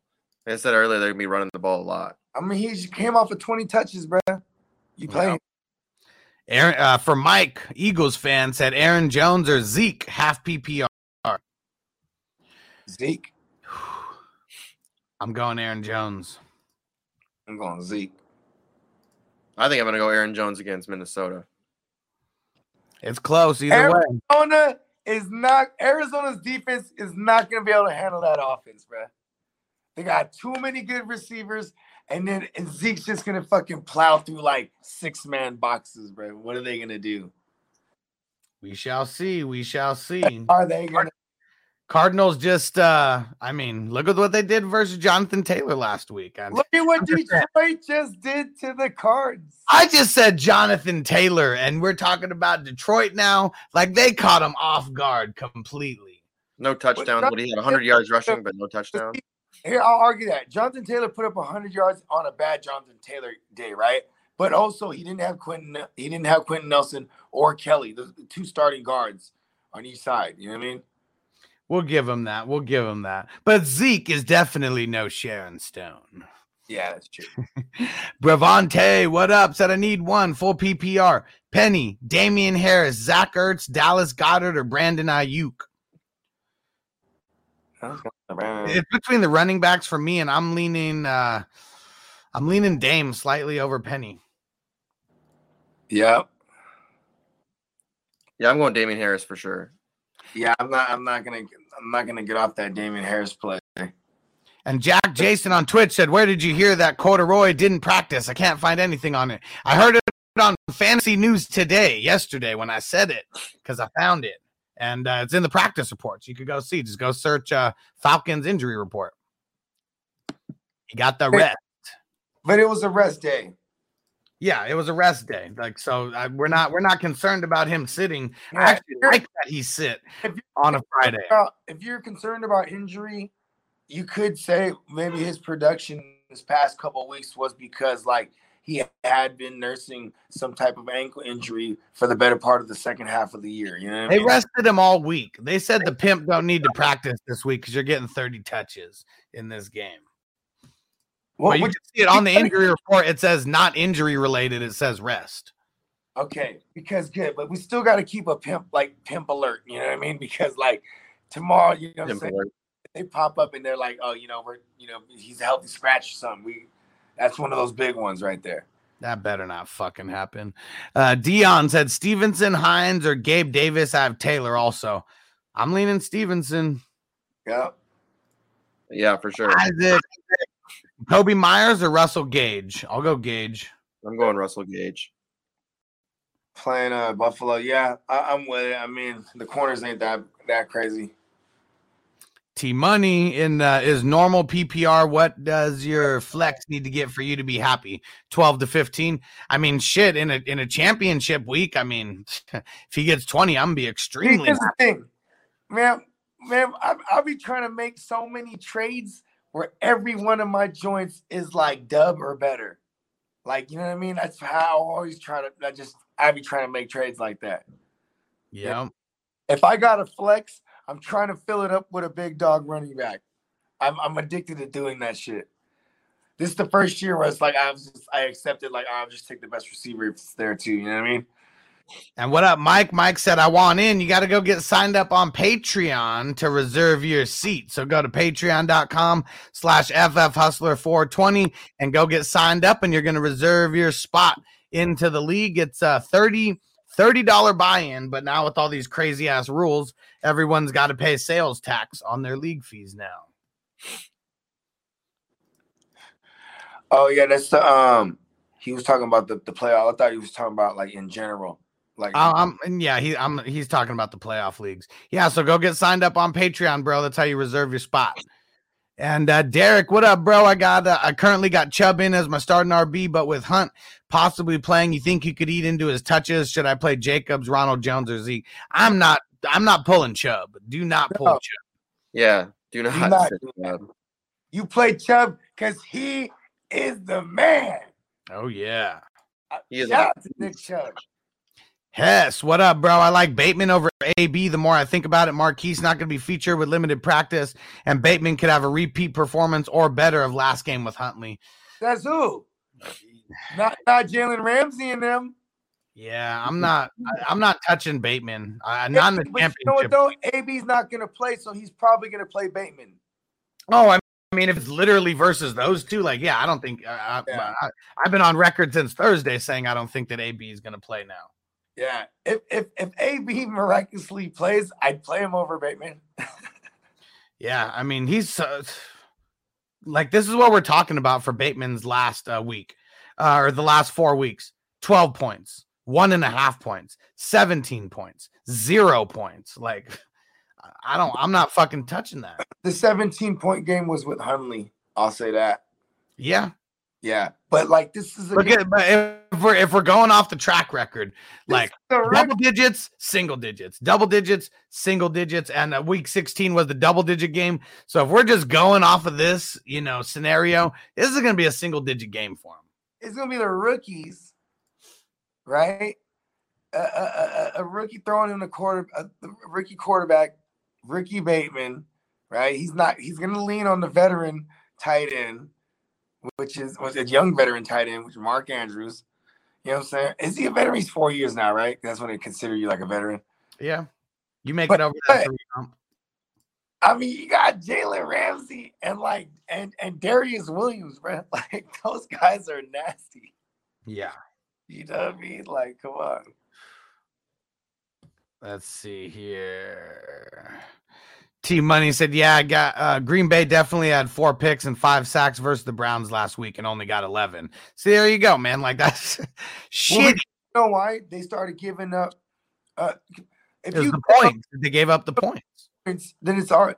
Like I said earlier, they're gonna be running the ball a lot. I mean, he just came off of 20 touches, bro. You play Yeah. Aaron uh, for Mike, Eagles fan said Aaron Jones or Zeke half PPR. Zeke. I'm going Aaron Jones. I'm going Zeke. I think I'm gonna go Aaron Jones against Minnesota. It's close either way. Arizona is not Arizona's defense is not going to be able to handle that offense, bro. They got too many good receivers, and then and Zeke's just gonna fucking plow through like six man boxes, bro. What are they gonna do? We shall see. We shall see. Are they gonna? Cardinals just uh I mean, look at what they did versus Jonathan Taylor last week. And Look at what Detroit just did to the Cards. I just said Jonathan Taylor, and we're talking about Detroit now. Like they caught him off guard completely. No touchdown. What he had 100 yards rushing, but no touchdown. Here, I'll argue that Jonathan Taylor put up 100 yards on a bad Jonathan Taylor day, right? But also, he didn't have Quenton. He didn't have Quenton Nelson or Kelly, the the two starting guards on each side. You know what I mean? We'll give him that. We'll give him that. But Zeke is definitely no Sharon Stone. Yeah, that's true. Bravante, what up? Said I need one full PPR. Penny, Damien Harris, Zach Ertz, Dallas Goedert, or Brandon Aiyuk. It's between the running backs for me, and I'm leaning. uh I'm leaning Dame slightly over Penny. Yep. Yeah, I'm going Damien Harris for sure. Yeah, I'm not. I'm not gonna. I'm not gonna get off that Damien Harris play. And Jack Jason on Twitch said, "Where did you hear that Corduroy didn't practice? I can't find anything on it. I heard it on Fantasy News today, yesterday, when I said it, because I found it, and uh, it's in the practice reports. You could go see. Just go search uh, Falcons injury report. He got the rest. But it was a rest day. Yeah, it was a rest day. Like so, uh, we're not we're not concerned about him sitting. I actually like that he sit on a Friday. If you're concerned about injury, you could say maybe his production this past couple of weeks was because like he had been nursing some type of ankle injury for the better part of the second half of the year. You know what I They mean? rested him all week. They said the pimp don't need to practice this week because you're getting 30 touches in this game. Well, but you can see it on the injury report. It says not injury related. It says rest. Okay, because good, but we still got to keep a pimp like pimp alert. You know what I mean? Because like tomorrow, you know, what I'm saying? they pop up and they're like, oh, you know, we're you know, he's a healthy scratch or something. We that's one of those big ones right there. That better not fucking happen. Uh, Dion said Stevenson, Hines, or Gabe Davis. I have Taylor also. I'm leaning Stevenson. Yeah. Yeah, for sure. Isaac, Kobe Myers, or Russell Gage. I'll go Gage. I'm going Russell Gage. Playing uh Buffalo, yeah, I, I'm with it. I mean, the corners ain't that that crazy. T Money in uh, is normal PPR. What does your flex need to get for you to be happy? Twelve to fifteen. I mean, shit. In a in a championship week, I mean, if he gets twenty, I'm gonna be extremely. Here's the thing, man, man, I, I'll be trying to make so many trades where every one of my joints is like dub or better. Like, you know what I mean? That's how I always try to. I just I be trying to make trades like that. Yeah. If I got a flex, I'm trying to fill it up with a big dog running back. I'm I'm addicted to doing that shit. This is the first year where it's like I was just I accepted like oh, I'll just take the best receiver if it's there too. You know what I mean? And what up, Mike? Mike said, I want in. You got to go get signed up on Patreon to reserve your seat. So go to patreon.com slash FF Hustler 420 and go get signed up, and you're going to reserve your spot into the league. It's a 30 $30 buy-in, but now with all these crazy ass rules, everyone's got to pay sales tax on their league fees now. Oh yeah, that's the um. He was talking about the the playoff. I thought he was talking about like in general. Like Uh, um, and yeah, he, I'm, he's talking about the playoff leagues. Yeah, so go get signed up on Patreon, bro. That's how you reserve your spot. And uh, Derek, what up, bro? I got, uh, I currently got Chubb in as my starting RB, but with Hunt possibly playing, you think you could eat into his touches? Should I play Jacobs, Ronald Jones, or Zeke? I'm not, I'm not pulling Chubb. Do not pull No. Chubb. Yeah, do not. not sit do down. you play Chubb because he is the man. Oh yeah. Uh, he is Shout a- out to Nick Chubb. Hess, what up, bro? I like Bateman over AB. The more I think about it, Marquise not going to be featured with limited practice, and Bateman could have a repeat performance or better of last game with Huntley. That's who. Not not Jalen Ramsey and them. Yeah, I'm not. I, I'm not touching Bateman. I, am not in the But you know what championship. though? AB's not gonna play, so he's probably gonna play Bateman. Oh, I mean, if it's literally versus those two, like, yeah, I don't think. I, Yeah. I, I've been on record since Thursday saying I don't think that AB is going to play now. Yeah. If if if AB miraculously plays, I'd play him over Bateman. Yeah, I mean, he's. Uh, like this is what we're talking about for Bateman's last uh, week uh, or the last four weeks 12 points, one and a half points, 17 points, zero points. Like, I don't, I'm not fucking touching that. The 17 point game was with Huntley. I'll say that. Yeah. Yeah. But like this is a Look game- at, but if we're, if we're going off the track record, like double digits, single digits, double digits, single digits, and uh, week 16 was the double digit game. So if we're just going off of this, you know, scenario, this is going to be a single digit game for him. it's gonna be the rookies, right? A, a, a- a rookie throwing in the quarter, a, rookie quarterback, Ricky Bateman, right? He's not. He's gonna lean on the veteran tight end, which is was a young veteran tight end, which is Mark Andrews. You know what I'm saying? Is he a veteran? He's four years now, right? That's when they consider you like a veteran. Yeah. You make But- it over that three hump. I mean, you got Jalen Ramsey and like and and Darious Williams, bro. Like those guys are nasty. Yeah. You know what I mean? Like, come on. Let's see here. T Money said, "Yeah, I got uh, Green Bay definitely had four picks and five sacks versus the Browns last week and only got eleven. See, there you go, man. Like that's Well, shit. you know why they started giving up? Uh, if you the points. They gave up the points. points, then it's all.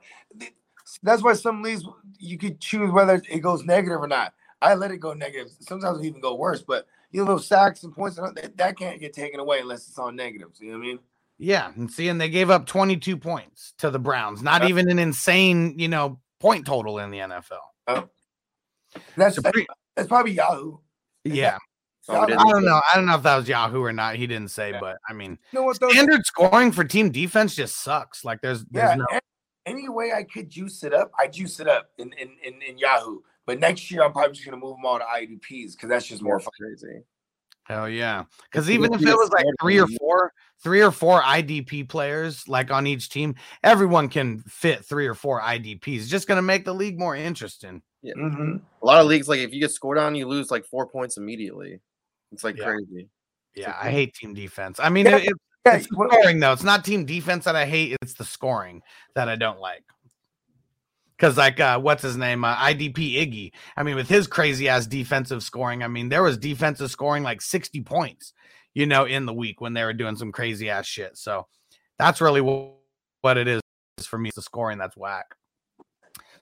That's why some leagues you could choose whether it goes negative or not. I let it go negative. Sometimes it even go worse, but you know sacks and points that, that can't get taken away unless it's on negatives. You know what I mean? Yeah, and see, and they gave up twenty-two points to the Browns. Not Uh, even an insane, you know, point total in the NFL. Oh, that's So that's, that's probably Yahoo. Yeah, Oh, I don't know. I don't know if that was Yahoo or not. He didn't say, but I mean, You know what? Those, standard scoring for team defense just sucks. Like there's, there's yeah. no. Any way I could juice it up, I juice it up in in, in, in Yahoo. But next year, I'm probably just gonna move them all to IDPs because that's just more That's fun. crazy. Hell yeah. Because even if it was like three or four, three or four IDP players like on each team, everyone can fit three or four IDPs. It's just gonna make the league more interesting. Mhm. A lot of leagues, like if you get scored on, you lose like four points immediately. It's like Yeah. crazy. Yeah, I hate team defense. I mean, Yeah, it, it- it's the scoring though. It's not team defense that I hate. It's the scoring that I don't like. Because like, uh, what's his name? Uh, IDP Iggy. I mean, with his crazy ass defensive scoring, I mean, there was defensive scoring like sixty points, you know, in the week when they were doing some crazy ass shit. So that's really what, what it is for me. It's the scoring that's whack.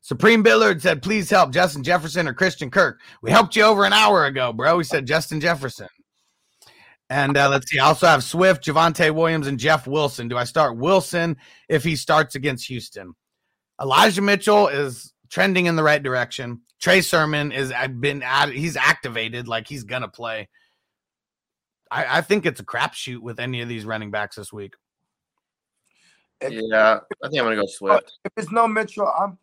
Supreme Billard said, "Please help Justin Jefferson or Christian Kirk. We helped you over an hour ago, bro." We said Justin Jefferson. And uh, let's see. I also have Swift, Javonte Williams, and Jeff Wilson. Do I start Wilson if he starts against Houston? Elijah Mitchell is trending in the right direction. Trey Sermon is I've been added. He's activated, like he's gonna play. I, I think it's a crapshoot with any of these running backs this week. Yeah, I think I'm gonna go Swift. If it's no Mitchell, I'm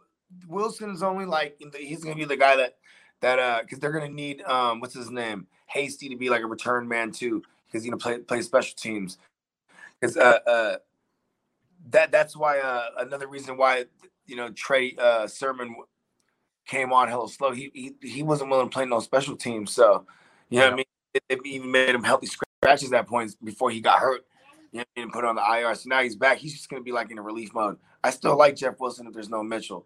Wilson's only like he's gonna be the guy that that uh because they're gonna need um what's his name Hasty to be like a return man too because he's gonna play play special teams because uh uh that that's why uh another reason why you know Trey uh Sermon came on hella slow he he, he wasn't willing to play no special teams so you know what I mean they, they even made him healthy scratches at points before he got hurt you know, and put on the IR. So now he's back. He's just gonna be like in a relief mode. I still like Jeff Wilson if there's no Mitchell.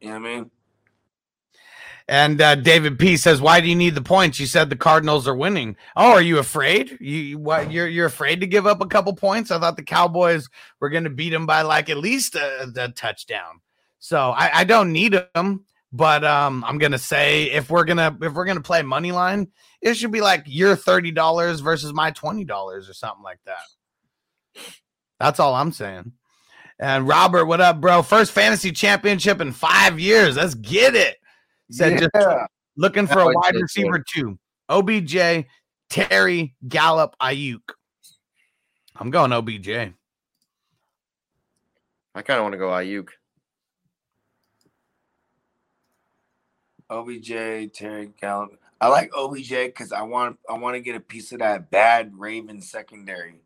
You know what I mean? And uh, David P says, "Why do you need the points? You said the Cardinals are winning. Oh, are you afraid? You what? You're you're afraid to give up a couple points? I thought the Cowboys were going to beat them by like at least a, a touchdown. So I, I don't need them, but um, I'm gonna say if we're gonna if we're gonna play money line, it should be like your thirty dollars versus my twenty dollars or something like that. That's all I'm saying." And Robert, what up, bro? First fantasy championship in five years. Let's get it. Said just looking for a oh, wide receiver too. OBJ, Terry, Gallup, Aiyuk. I'm going OBJ. I kind of want to go Aiyuk. OBJ, Terry Gallup. I like OBJ because I want I want to get a piece of that bad Raven secondary.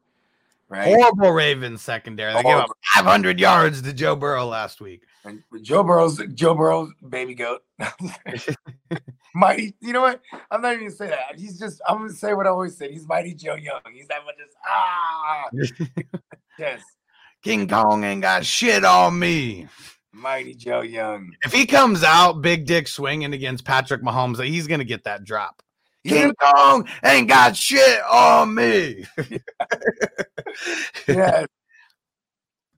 Right. Horrible Ravens secondary. They gave up 500 yards to Joe Burrow last week. And Joe Burrow's Joe Burrow's baby goat. mighty, you know what? I'm not even gonna say that. He's just I'm gonna say what I always said. He's mighty Joe Young. He's that much just ah yes. King Kong ain't got shit on me. Mighty Joe Young. If he comes out big dick swinging against Patrick Mahomes, he's gonna get that drop. King Kong ain't got shit on me. Yeah.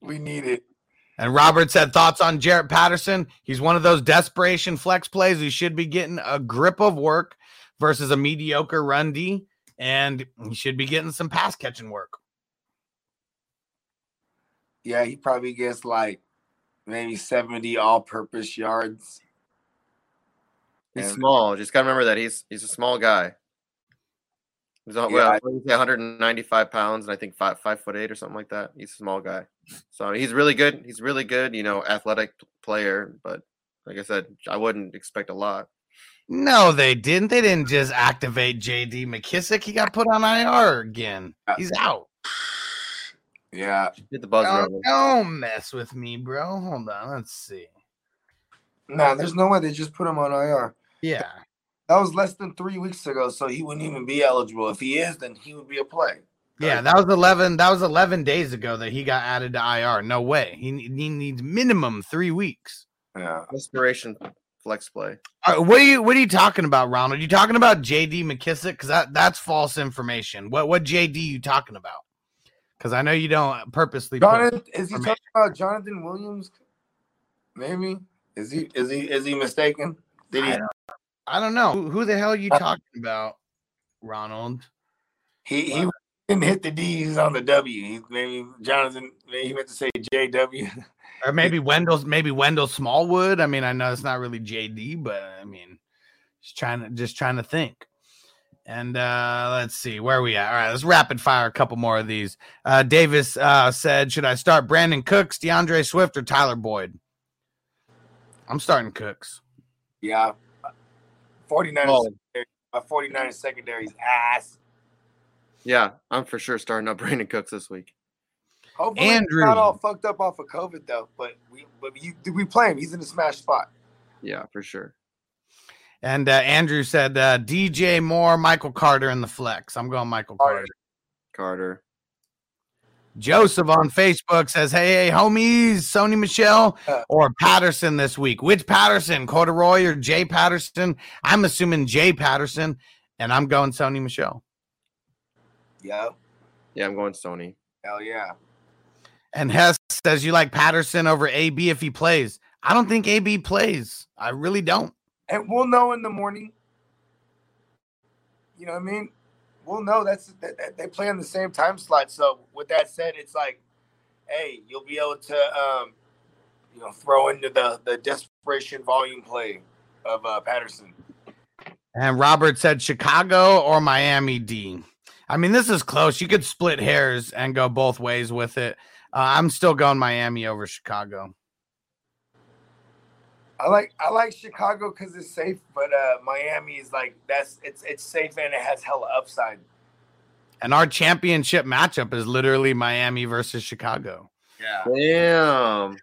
we need it. And Robert said thoughts on Jaret Patterson. He's one of those desperation flex plays who should be getting a grip of work versus a mediocre run D, and he should be getting some pass catching work. Yeah, he probably gets like maybe 70 all purpose yards. He's And- small. Just gotta remember that he's he's a small guy. He's Yeah, well, I- what did he say, 195 pounds, and I think five five foot eight or something like that. He's a small guy, so he's really good. He's really good. You know, athletic player, but like I said, I wouldn't expect a lot. No, they didn't. They didn't just activate JD McKissic. He got put on IR again. Uh, he's out. Yeah. Hit the buzzer. Don't, don't mess with me, bro. Hold on. Let's see. Nah, there's no way they just put him on IR. Yeah. That was less than three weeks ago, so he wouldn't even be eligible. If he is, then he would be a play. Yeah, that was 11 that was 11 days ago that he got added to IR. No way. He, he needs minimum 3 weeks. Yeah. Desperation flex play. All right, what are you what are you talking about, Ronald? You talking about JD McKissic cuz that that's false information. What what JD you talking about? Cuz I know you don't purposely put Jonathan, is he talking about Jonathan Williams? Maybe. Is he is he is he mistaken? Did he I don't, know. Who, who the hell are you talking about, Ronald? he, he didn't hit the D's on the W. He, maybe Jonathan maybe he meant to say JW. Or maybe Wendell, maybe Wendell Smallwood. I mean, I know it's not really JD, but I mean, just trying to just trying to think. And uh let's see where are we at. All right, let's rapid fire a couple more of these. Uh Davis uh said, Should I start Brandin Cooks, D'Andre Swift, or Tyler Boyd? I'm starting Cooks. Yeah. 49 Oh. my 49 secondary's ass. Yeah, I'm for sure starting up Brandin Cooks this week. Hopefully Andrew. he's not all fucked up off of COVID though. But we but you do we play him? He's in a smash spot. Yeah, for sure. And uh, Andrew said uh, DJ Moore, Michael Carter in the flex. I'm going Michael Carter. Carter. Joseph on Facebook says, Hey, hey, homies, Sony Michel Uh. or Patterson this week. Which Patterson, Corduroy or Jay Patterson? I'm assuming Jay Patterson, and I'm going Sony Michel. Yeah. Yeah, I'm going Sony. Hell yeah. And Hess says, You like Patterson over AB if he plays? I don't think AB plays. I really don't. And we'll know in the morning. You know what I mean? We'll know that's that, that- they play in the same time slot. So with that said, it's like, hey, you'll be able to um, you know, throw into the the desperation volume play of uh, Patterson. And Robert said Chicago or Miami D. I mean, this is close. You could split hairs and go both ways with it. Uh, I'm still going Miami over Chicago. I like I like Chicago because it's safe. But uh, Miami is like that's it's it's safe and it has hella upside. And our championship matchup is literally Miami versus Chicago. Yeah. Damn.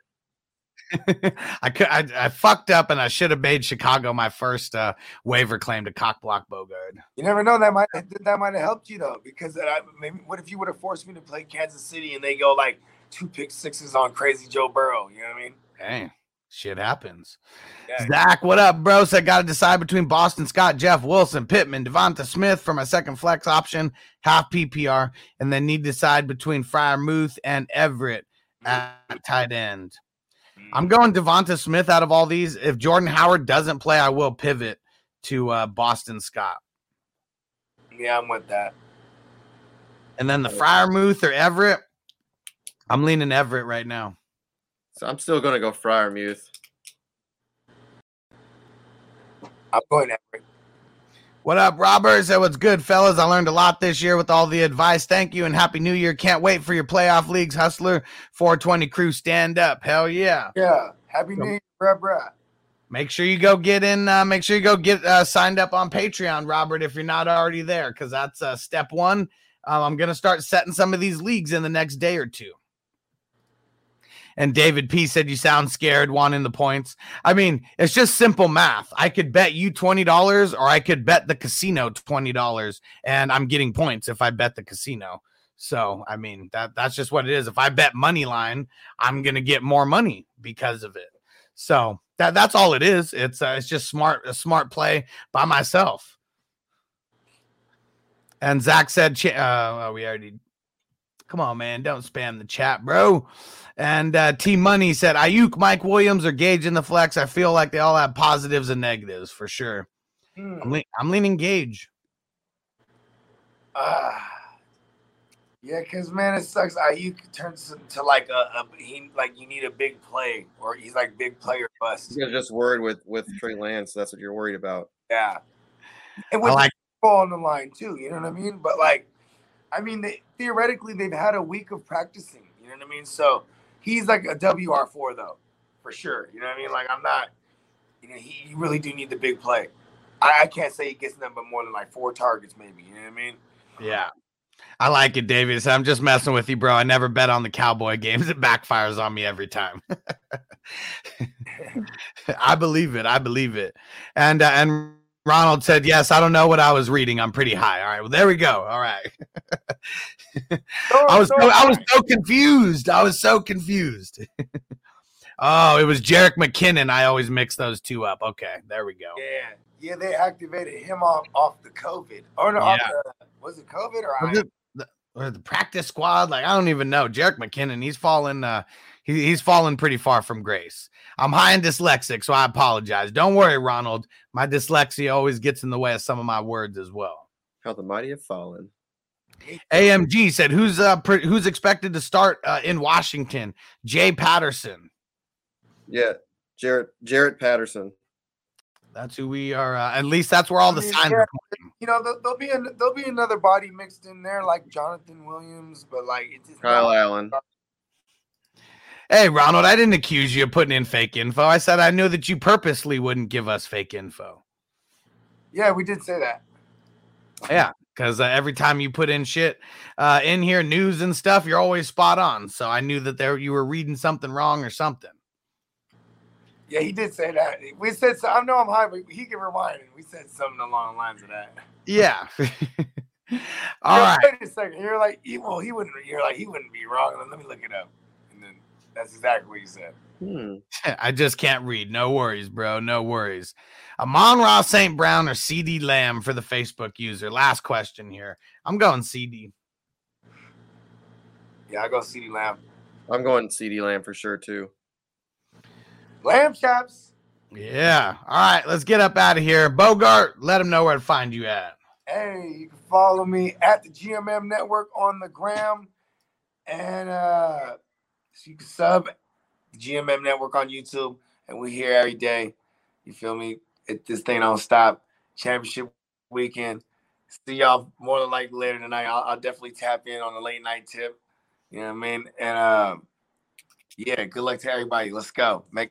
I could I, I fucked up and I should have made Chicago my first uh, waiver claim to cock block Bogard. You never know. That might that might have helped you though. Because I, maybe what if you would have forced me to play Kansas City and they go like two pick sixes on crazy Joe Burrow? You know what I mean? Hey, shit happens. Yeah. Zach, what up, bro? So I got to decide between Boston Scott, Jeff Wilson, Pittman, DeVonta Smith for my second flex option, half PPR, and then need to decide between Freiermuth and Everett at tight end. I'm going DeVonta Smith out of all these. If Jordan Howard doesn't play, I will pivot to uh, Boston Scott. Yeah, I'm with that. And then the Freiermuth or Everett, I'm leaning Everett right now. So I'm still gonna go Freiermuth. I'm going Everett. What up, Robert? So what's good, fellas? I learned a lot this year with all the advice. Thank you and happy new year. Can't wait for your playoff leagues, Hustler 420 crew. Stand up. Hell yeah. Yeah. Happy New Year, bruh, bruh. Make sure you go get in. Uh, make sure you go get uh, signed up on Patreon, Robert, if you're not already there, because that's uh, step one. Um, I'm going to start setting some of these leagues in the next day or two. And David P said, You sound scared, wanting the points. I mean, it's just simple math. I could bet you $20 or I could bet the casino $20, and I'm getting points if I bet the casino. So, I mean, that that's just what it is. If I bet money line, I'm going to get more money because of it. So that that's all it is. It's uh, it's just smart a smart play by myself. And Zach said, uh, oh, we already. Come on, man, don't spam the chat, bro. And uh, T Money said, Aiyuk, Mike Williams, or Gage in the flex. I feel like they all have positives and negatives for sure. Hmm. I'm, le- I'm leaning Gage. Ah. Yeah, because man, it sucks. Aiyuk turns into like a, a he like you need a big play or he's like big player bust. You're just worried with with Trey Lance. That's what you're worried about. Yeah, and with I like- the ball on the line too. You know what I mean? But like, I mean, they theoretically they've had a week of practicing. You know what I mean? So he's like a WR four though, for sure. You know what I mean? Like I'm not. You know, he you really do need the big play. I, I can't say he gets them but more than like four targets, maybe. You know what I mean? Yeah. I like it, David. I'm just messing with you, bro. I never bet on the Cowboy games. It backfires on me every time. I believe it. I believe it. And uh, and Ronald said, "Yes, I don't know what I was reading. I'm pretty high." All right. Well, there we go. All right. I was so, I was so confused. I was so confused. oh, it was Jerick McKinnon. I always mix those two up. Okay, there we go. Yeah, yeah. They activated him off off the COVID or no, off Yeah. the, was it COVID or Was it the, or the practice squad? Like I don't even know. Jerick McKinnon, he's fallen. Uh, he, he's fallen pretty far from grace. I'm high and dyslexic, so I apologize. Don't worry, Ronald. My dyslexia always gets in the way of some of my words as well. How the mighty have fallen. AMG said, "Who's uh pre- who's expected to start uh, in Washington? Jay Patterson. Yeah, Jaret Jaret Patterson. That's who we are. Uh, at least that's where all the I mean, signs yeah, are. You know, there'll, there'll be an, there'll be another body mixed in there like Jonathan Williams, but like it's just Kyle not- Allen. Hey, Ronald, I didn't accuse you of putting in fake info. I said I knew that you purposely wouldn't give us fake info. Yeah, we did say that. Yeah, because uh, every time you put in shit uh, in here, news and stuff, you're always spot on. So I knew that there you were reading something wrong or something. Yeah, he did say that. We said so. I know I'm high, but he can rewind. We said something along the lines of that. Yeah. All You're- right. Wait a second. You're like, well, he wouldn't. You're like, he wouldn't be wrong. Let me look it up. And then that's exactly what you said. Hmm. I just can't read. No worries, bro. No worries. Amon-Ra St. Brown or CeeDee Lamb for the Facebook user. Last question here. I'm going CeeDee. Yeah, I go CeeDee Lamb. I'm going CeeDee Lamb for sure too. Lamb chops. Yeah. All right. Let's get up out of here. Bogart, let them know where to find you at. Hey, you can follow me at the GMM Network on the gram, and uh, so you can sub GMM Network on YouTube, and we're here every day. You feel me? It, this thing don't stop. Championship weekend. See y'all more than likely later tonight. I'll, I'll definitely tap in on the late night tip. You know what I mean? And uh, yeah, good luck to everybody. Let's go. Make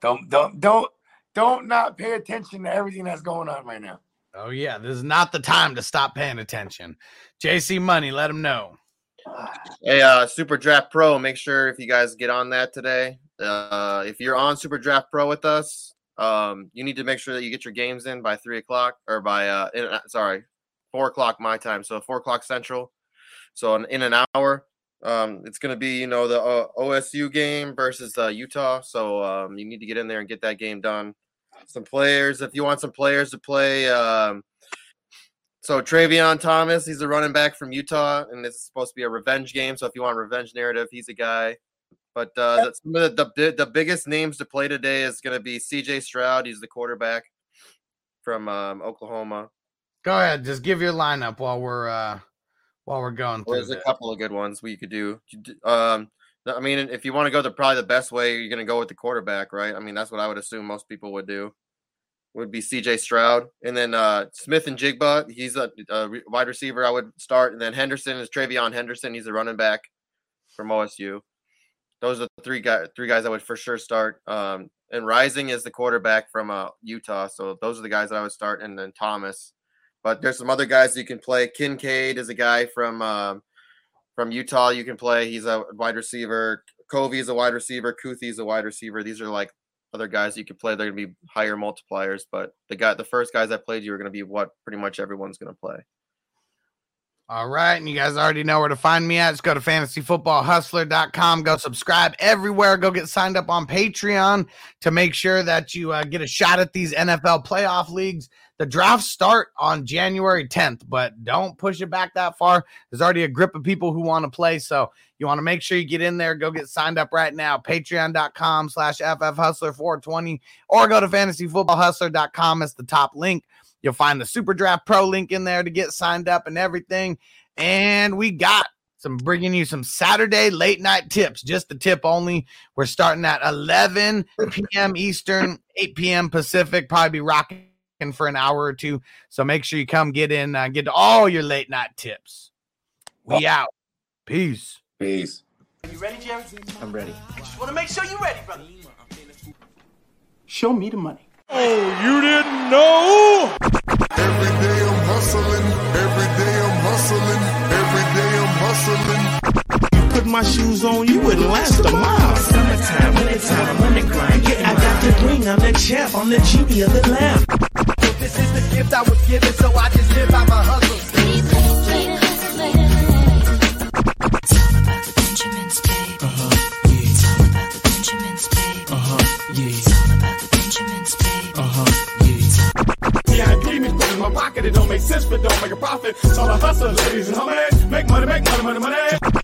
don't don't don't don't not pay attention to everything that's going on right now. Oh, yeah. This is not the time to stop paying attention. JC Money, let him know. Hey, uh, Super Draft Pro, make sure if you guys get on that today, uh, if you're on Super Draft Pro with us, um, you need to make sure that you get your games in by three o'clock or by, uh, in, uh, sorry, four o'clock my time. So four o'clock central. So in, in an hour, um, it's going to be, you know, the uh, OSU game versus uh, Utah. So um, you need to get in there and get that game done. Some players, if you want some players to play, um, so Tavion Thomas, he's a running back from Utah, and this is supposed to be a revenge game. So if you want a revenge narrative, he's a guy. But uh, some of the, the the biggest names to play today is going to be C.J. Stroud. He's the quarterback from um, Oklahoma. Go ahead. Just give your lineup while we're uh while we're going Well, there's a couple of good ones we could do. Um, I mean, if you want to go the probably the best way, you're going to go with the quarterback, right? I mean, that's what I would assume most people would do. Would be C.J. Stroud, and then uh, Smith-Njigba. He's a, a wide receiver. I would start, and then Henderson is TreVeyon Henderson. He's a running back from OSU. Those are the three guys. Three guys I would for sure start. Um, and Rising is the quarterback from uh, Utah. So those are the guys that I would start, and then Thomas. But there's some other guys you can play. Kincaid is a guy from um, from Utah. You can play. He's a wide receiver. Covey is a wide receiver. Kuithe is a wide receiver. These are like other guys you could play. They're gonna be higher multipliers. But the guy, the first guys I played, you are gonna be what pretty much everyone's gonna play. All right. And you guys already know where to find me at. Just go to fantasyfootballhustler.com. Go subscribe everywhere. Go get signed up on Patreon to make sure that you uh, get a shot at these NFL playoff leagues. The drafts start on January 10th, but don't push it back that far. There's already a grip of people who want to play. So you want to make sure you get in there. Go get signed up right now. Patreon.com slash FFHustler420 or go to fantasyfootballhustler.com. It's the top link. You'll find the Super Draft Pro link in there to get signed up and everything. And we got some bringing you some Saturday late night tips, just the tip only. We're starting at 11 p.m. Eastern, 8 p.m. Pacific. Probably be rocking for an hour or two. So make sure you come get in, uh, get all your late night tips. We out. Peace. Peace. Are you ready, Jerry? I'm ready. I just want to make sure you're ready, brother. Show me the money. Oh, you didn't know? Every day I'm hustling. Every day I'm hustling. Every day I'm hustling. You put my shoes on, you wouldn't last a mile. Summertime, wintertime, I'm on the grind. Yeah, I got the ring, I'm the champ, I'm the genie of the lamp. This is the gift I was given, so I just live by my hustle. VIP me about the Benjamin's Day. Tell me about the Benjamin's Day. Tell me about the Benjamin's Day. See, I have dreams put in my pocket, it don't make sense, but don't make a profit. So I hustle, ladies and homies. Make money, make money, money, money.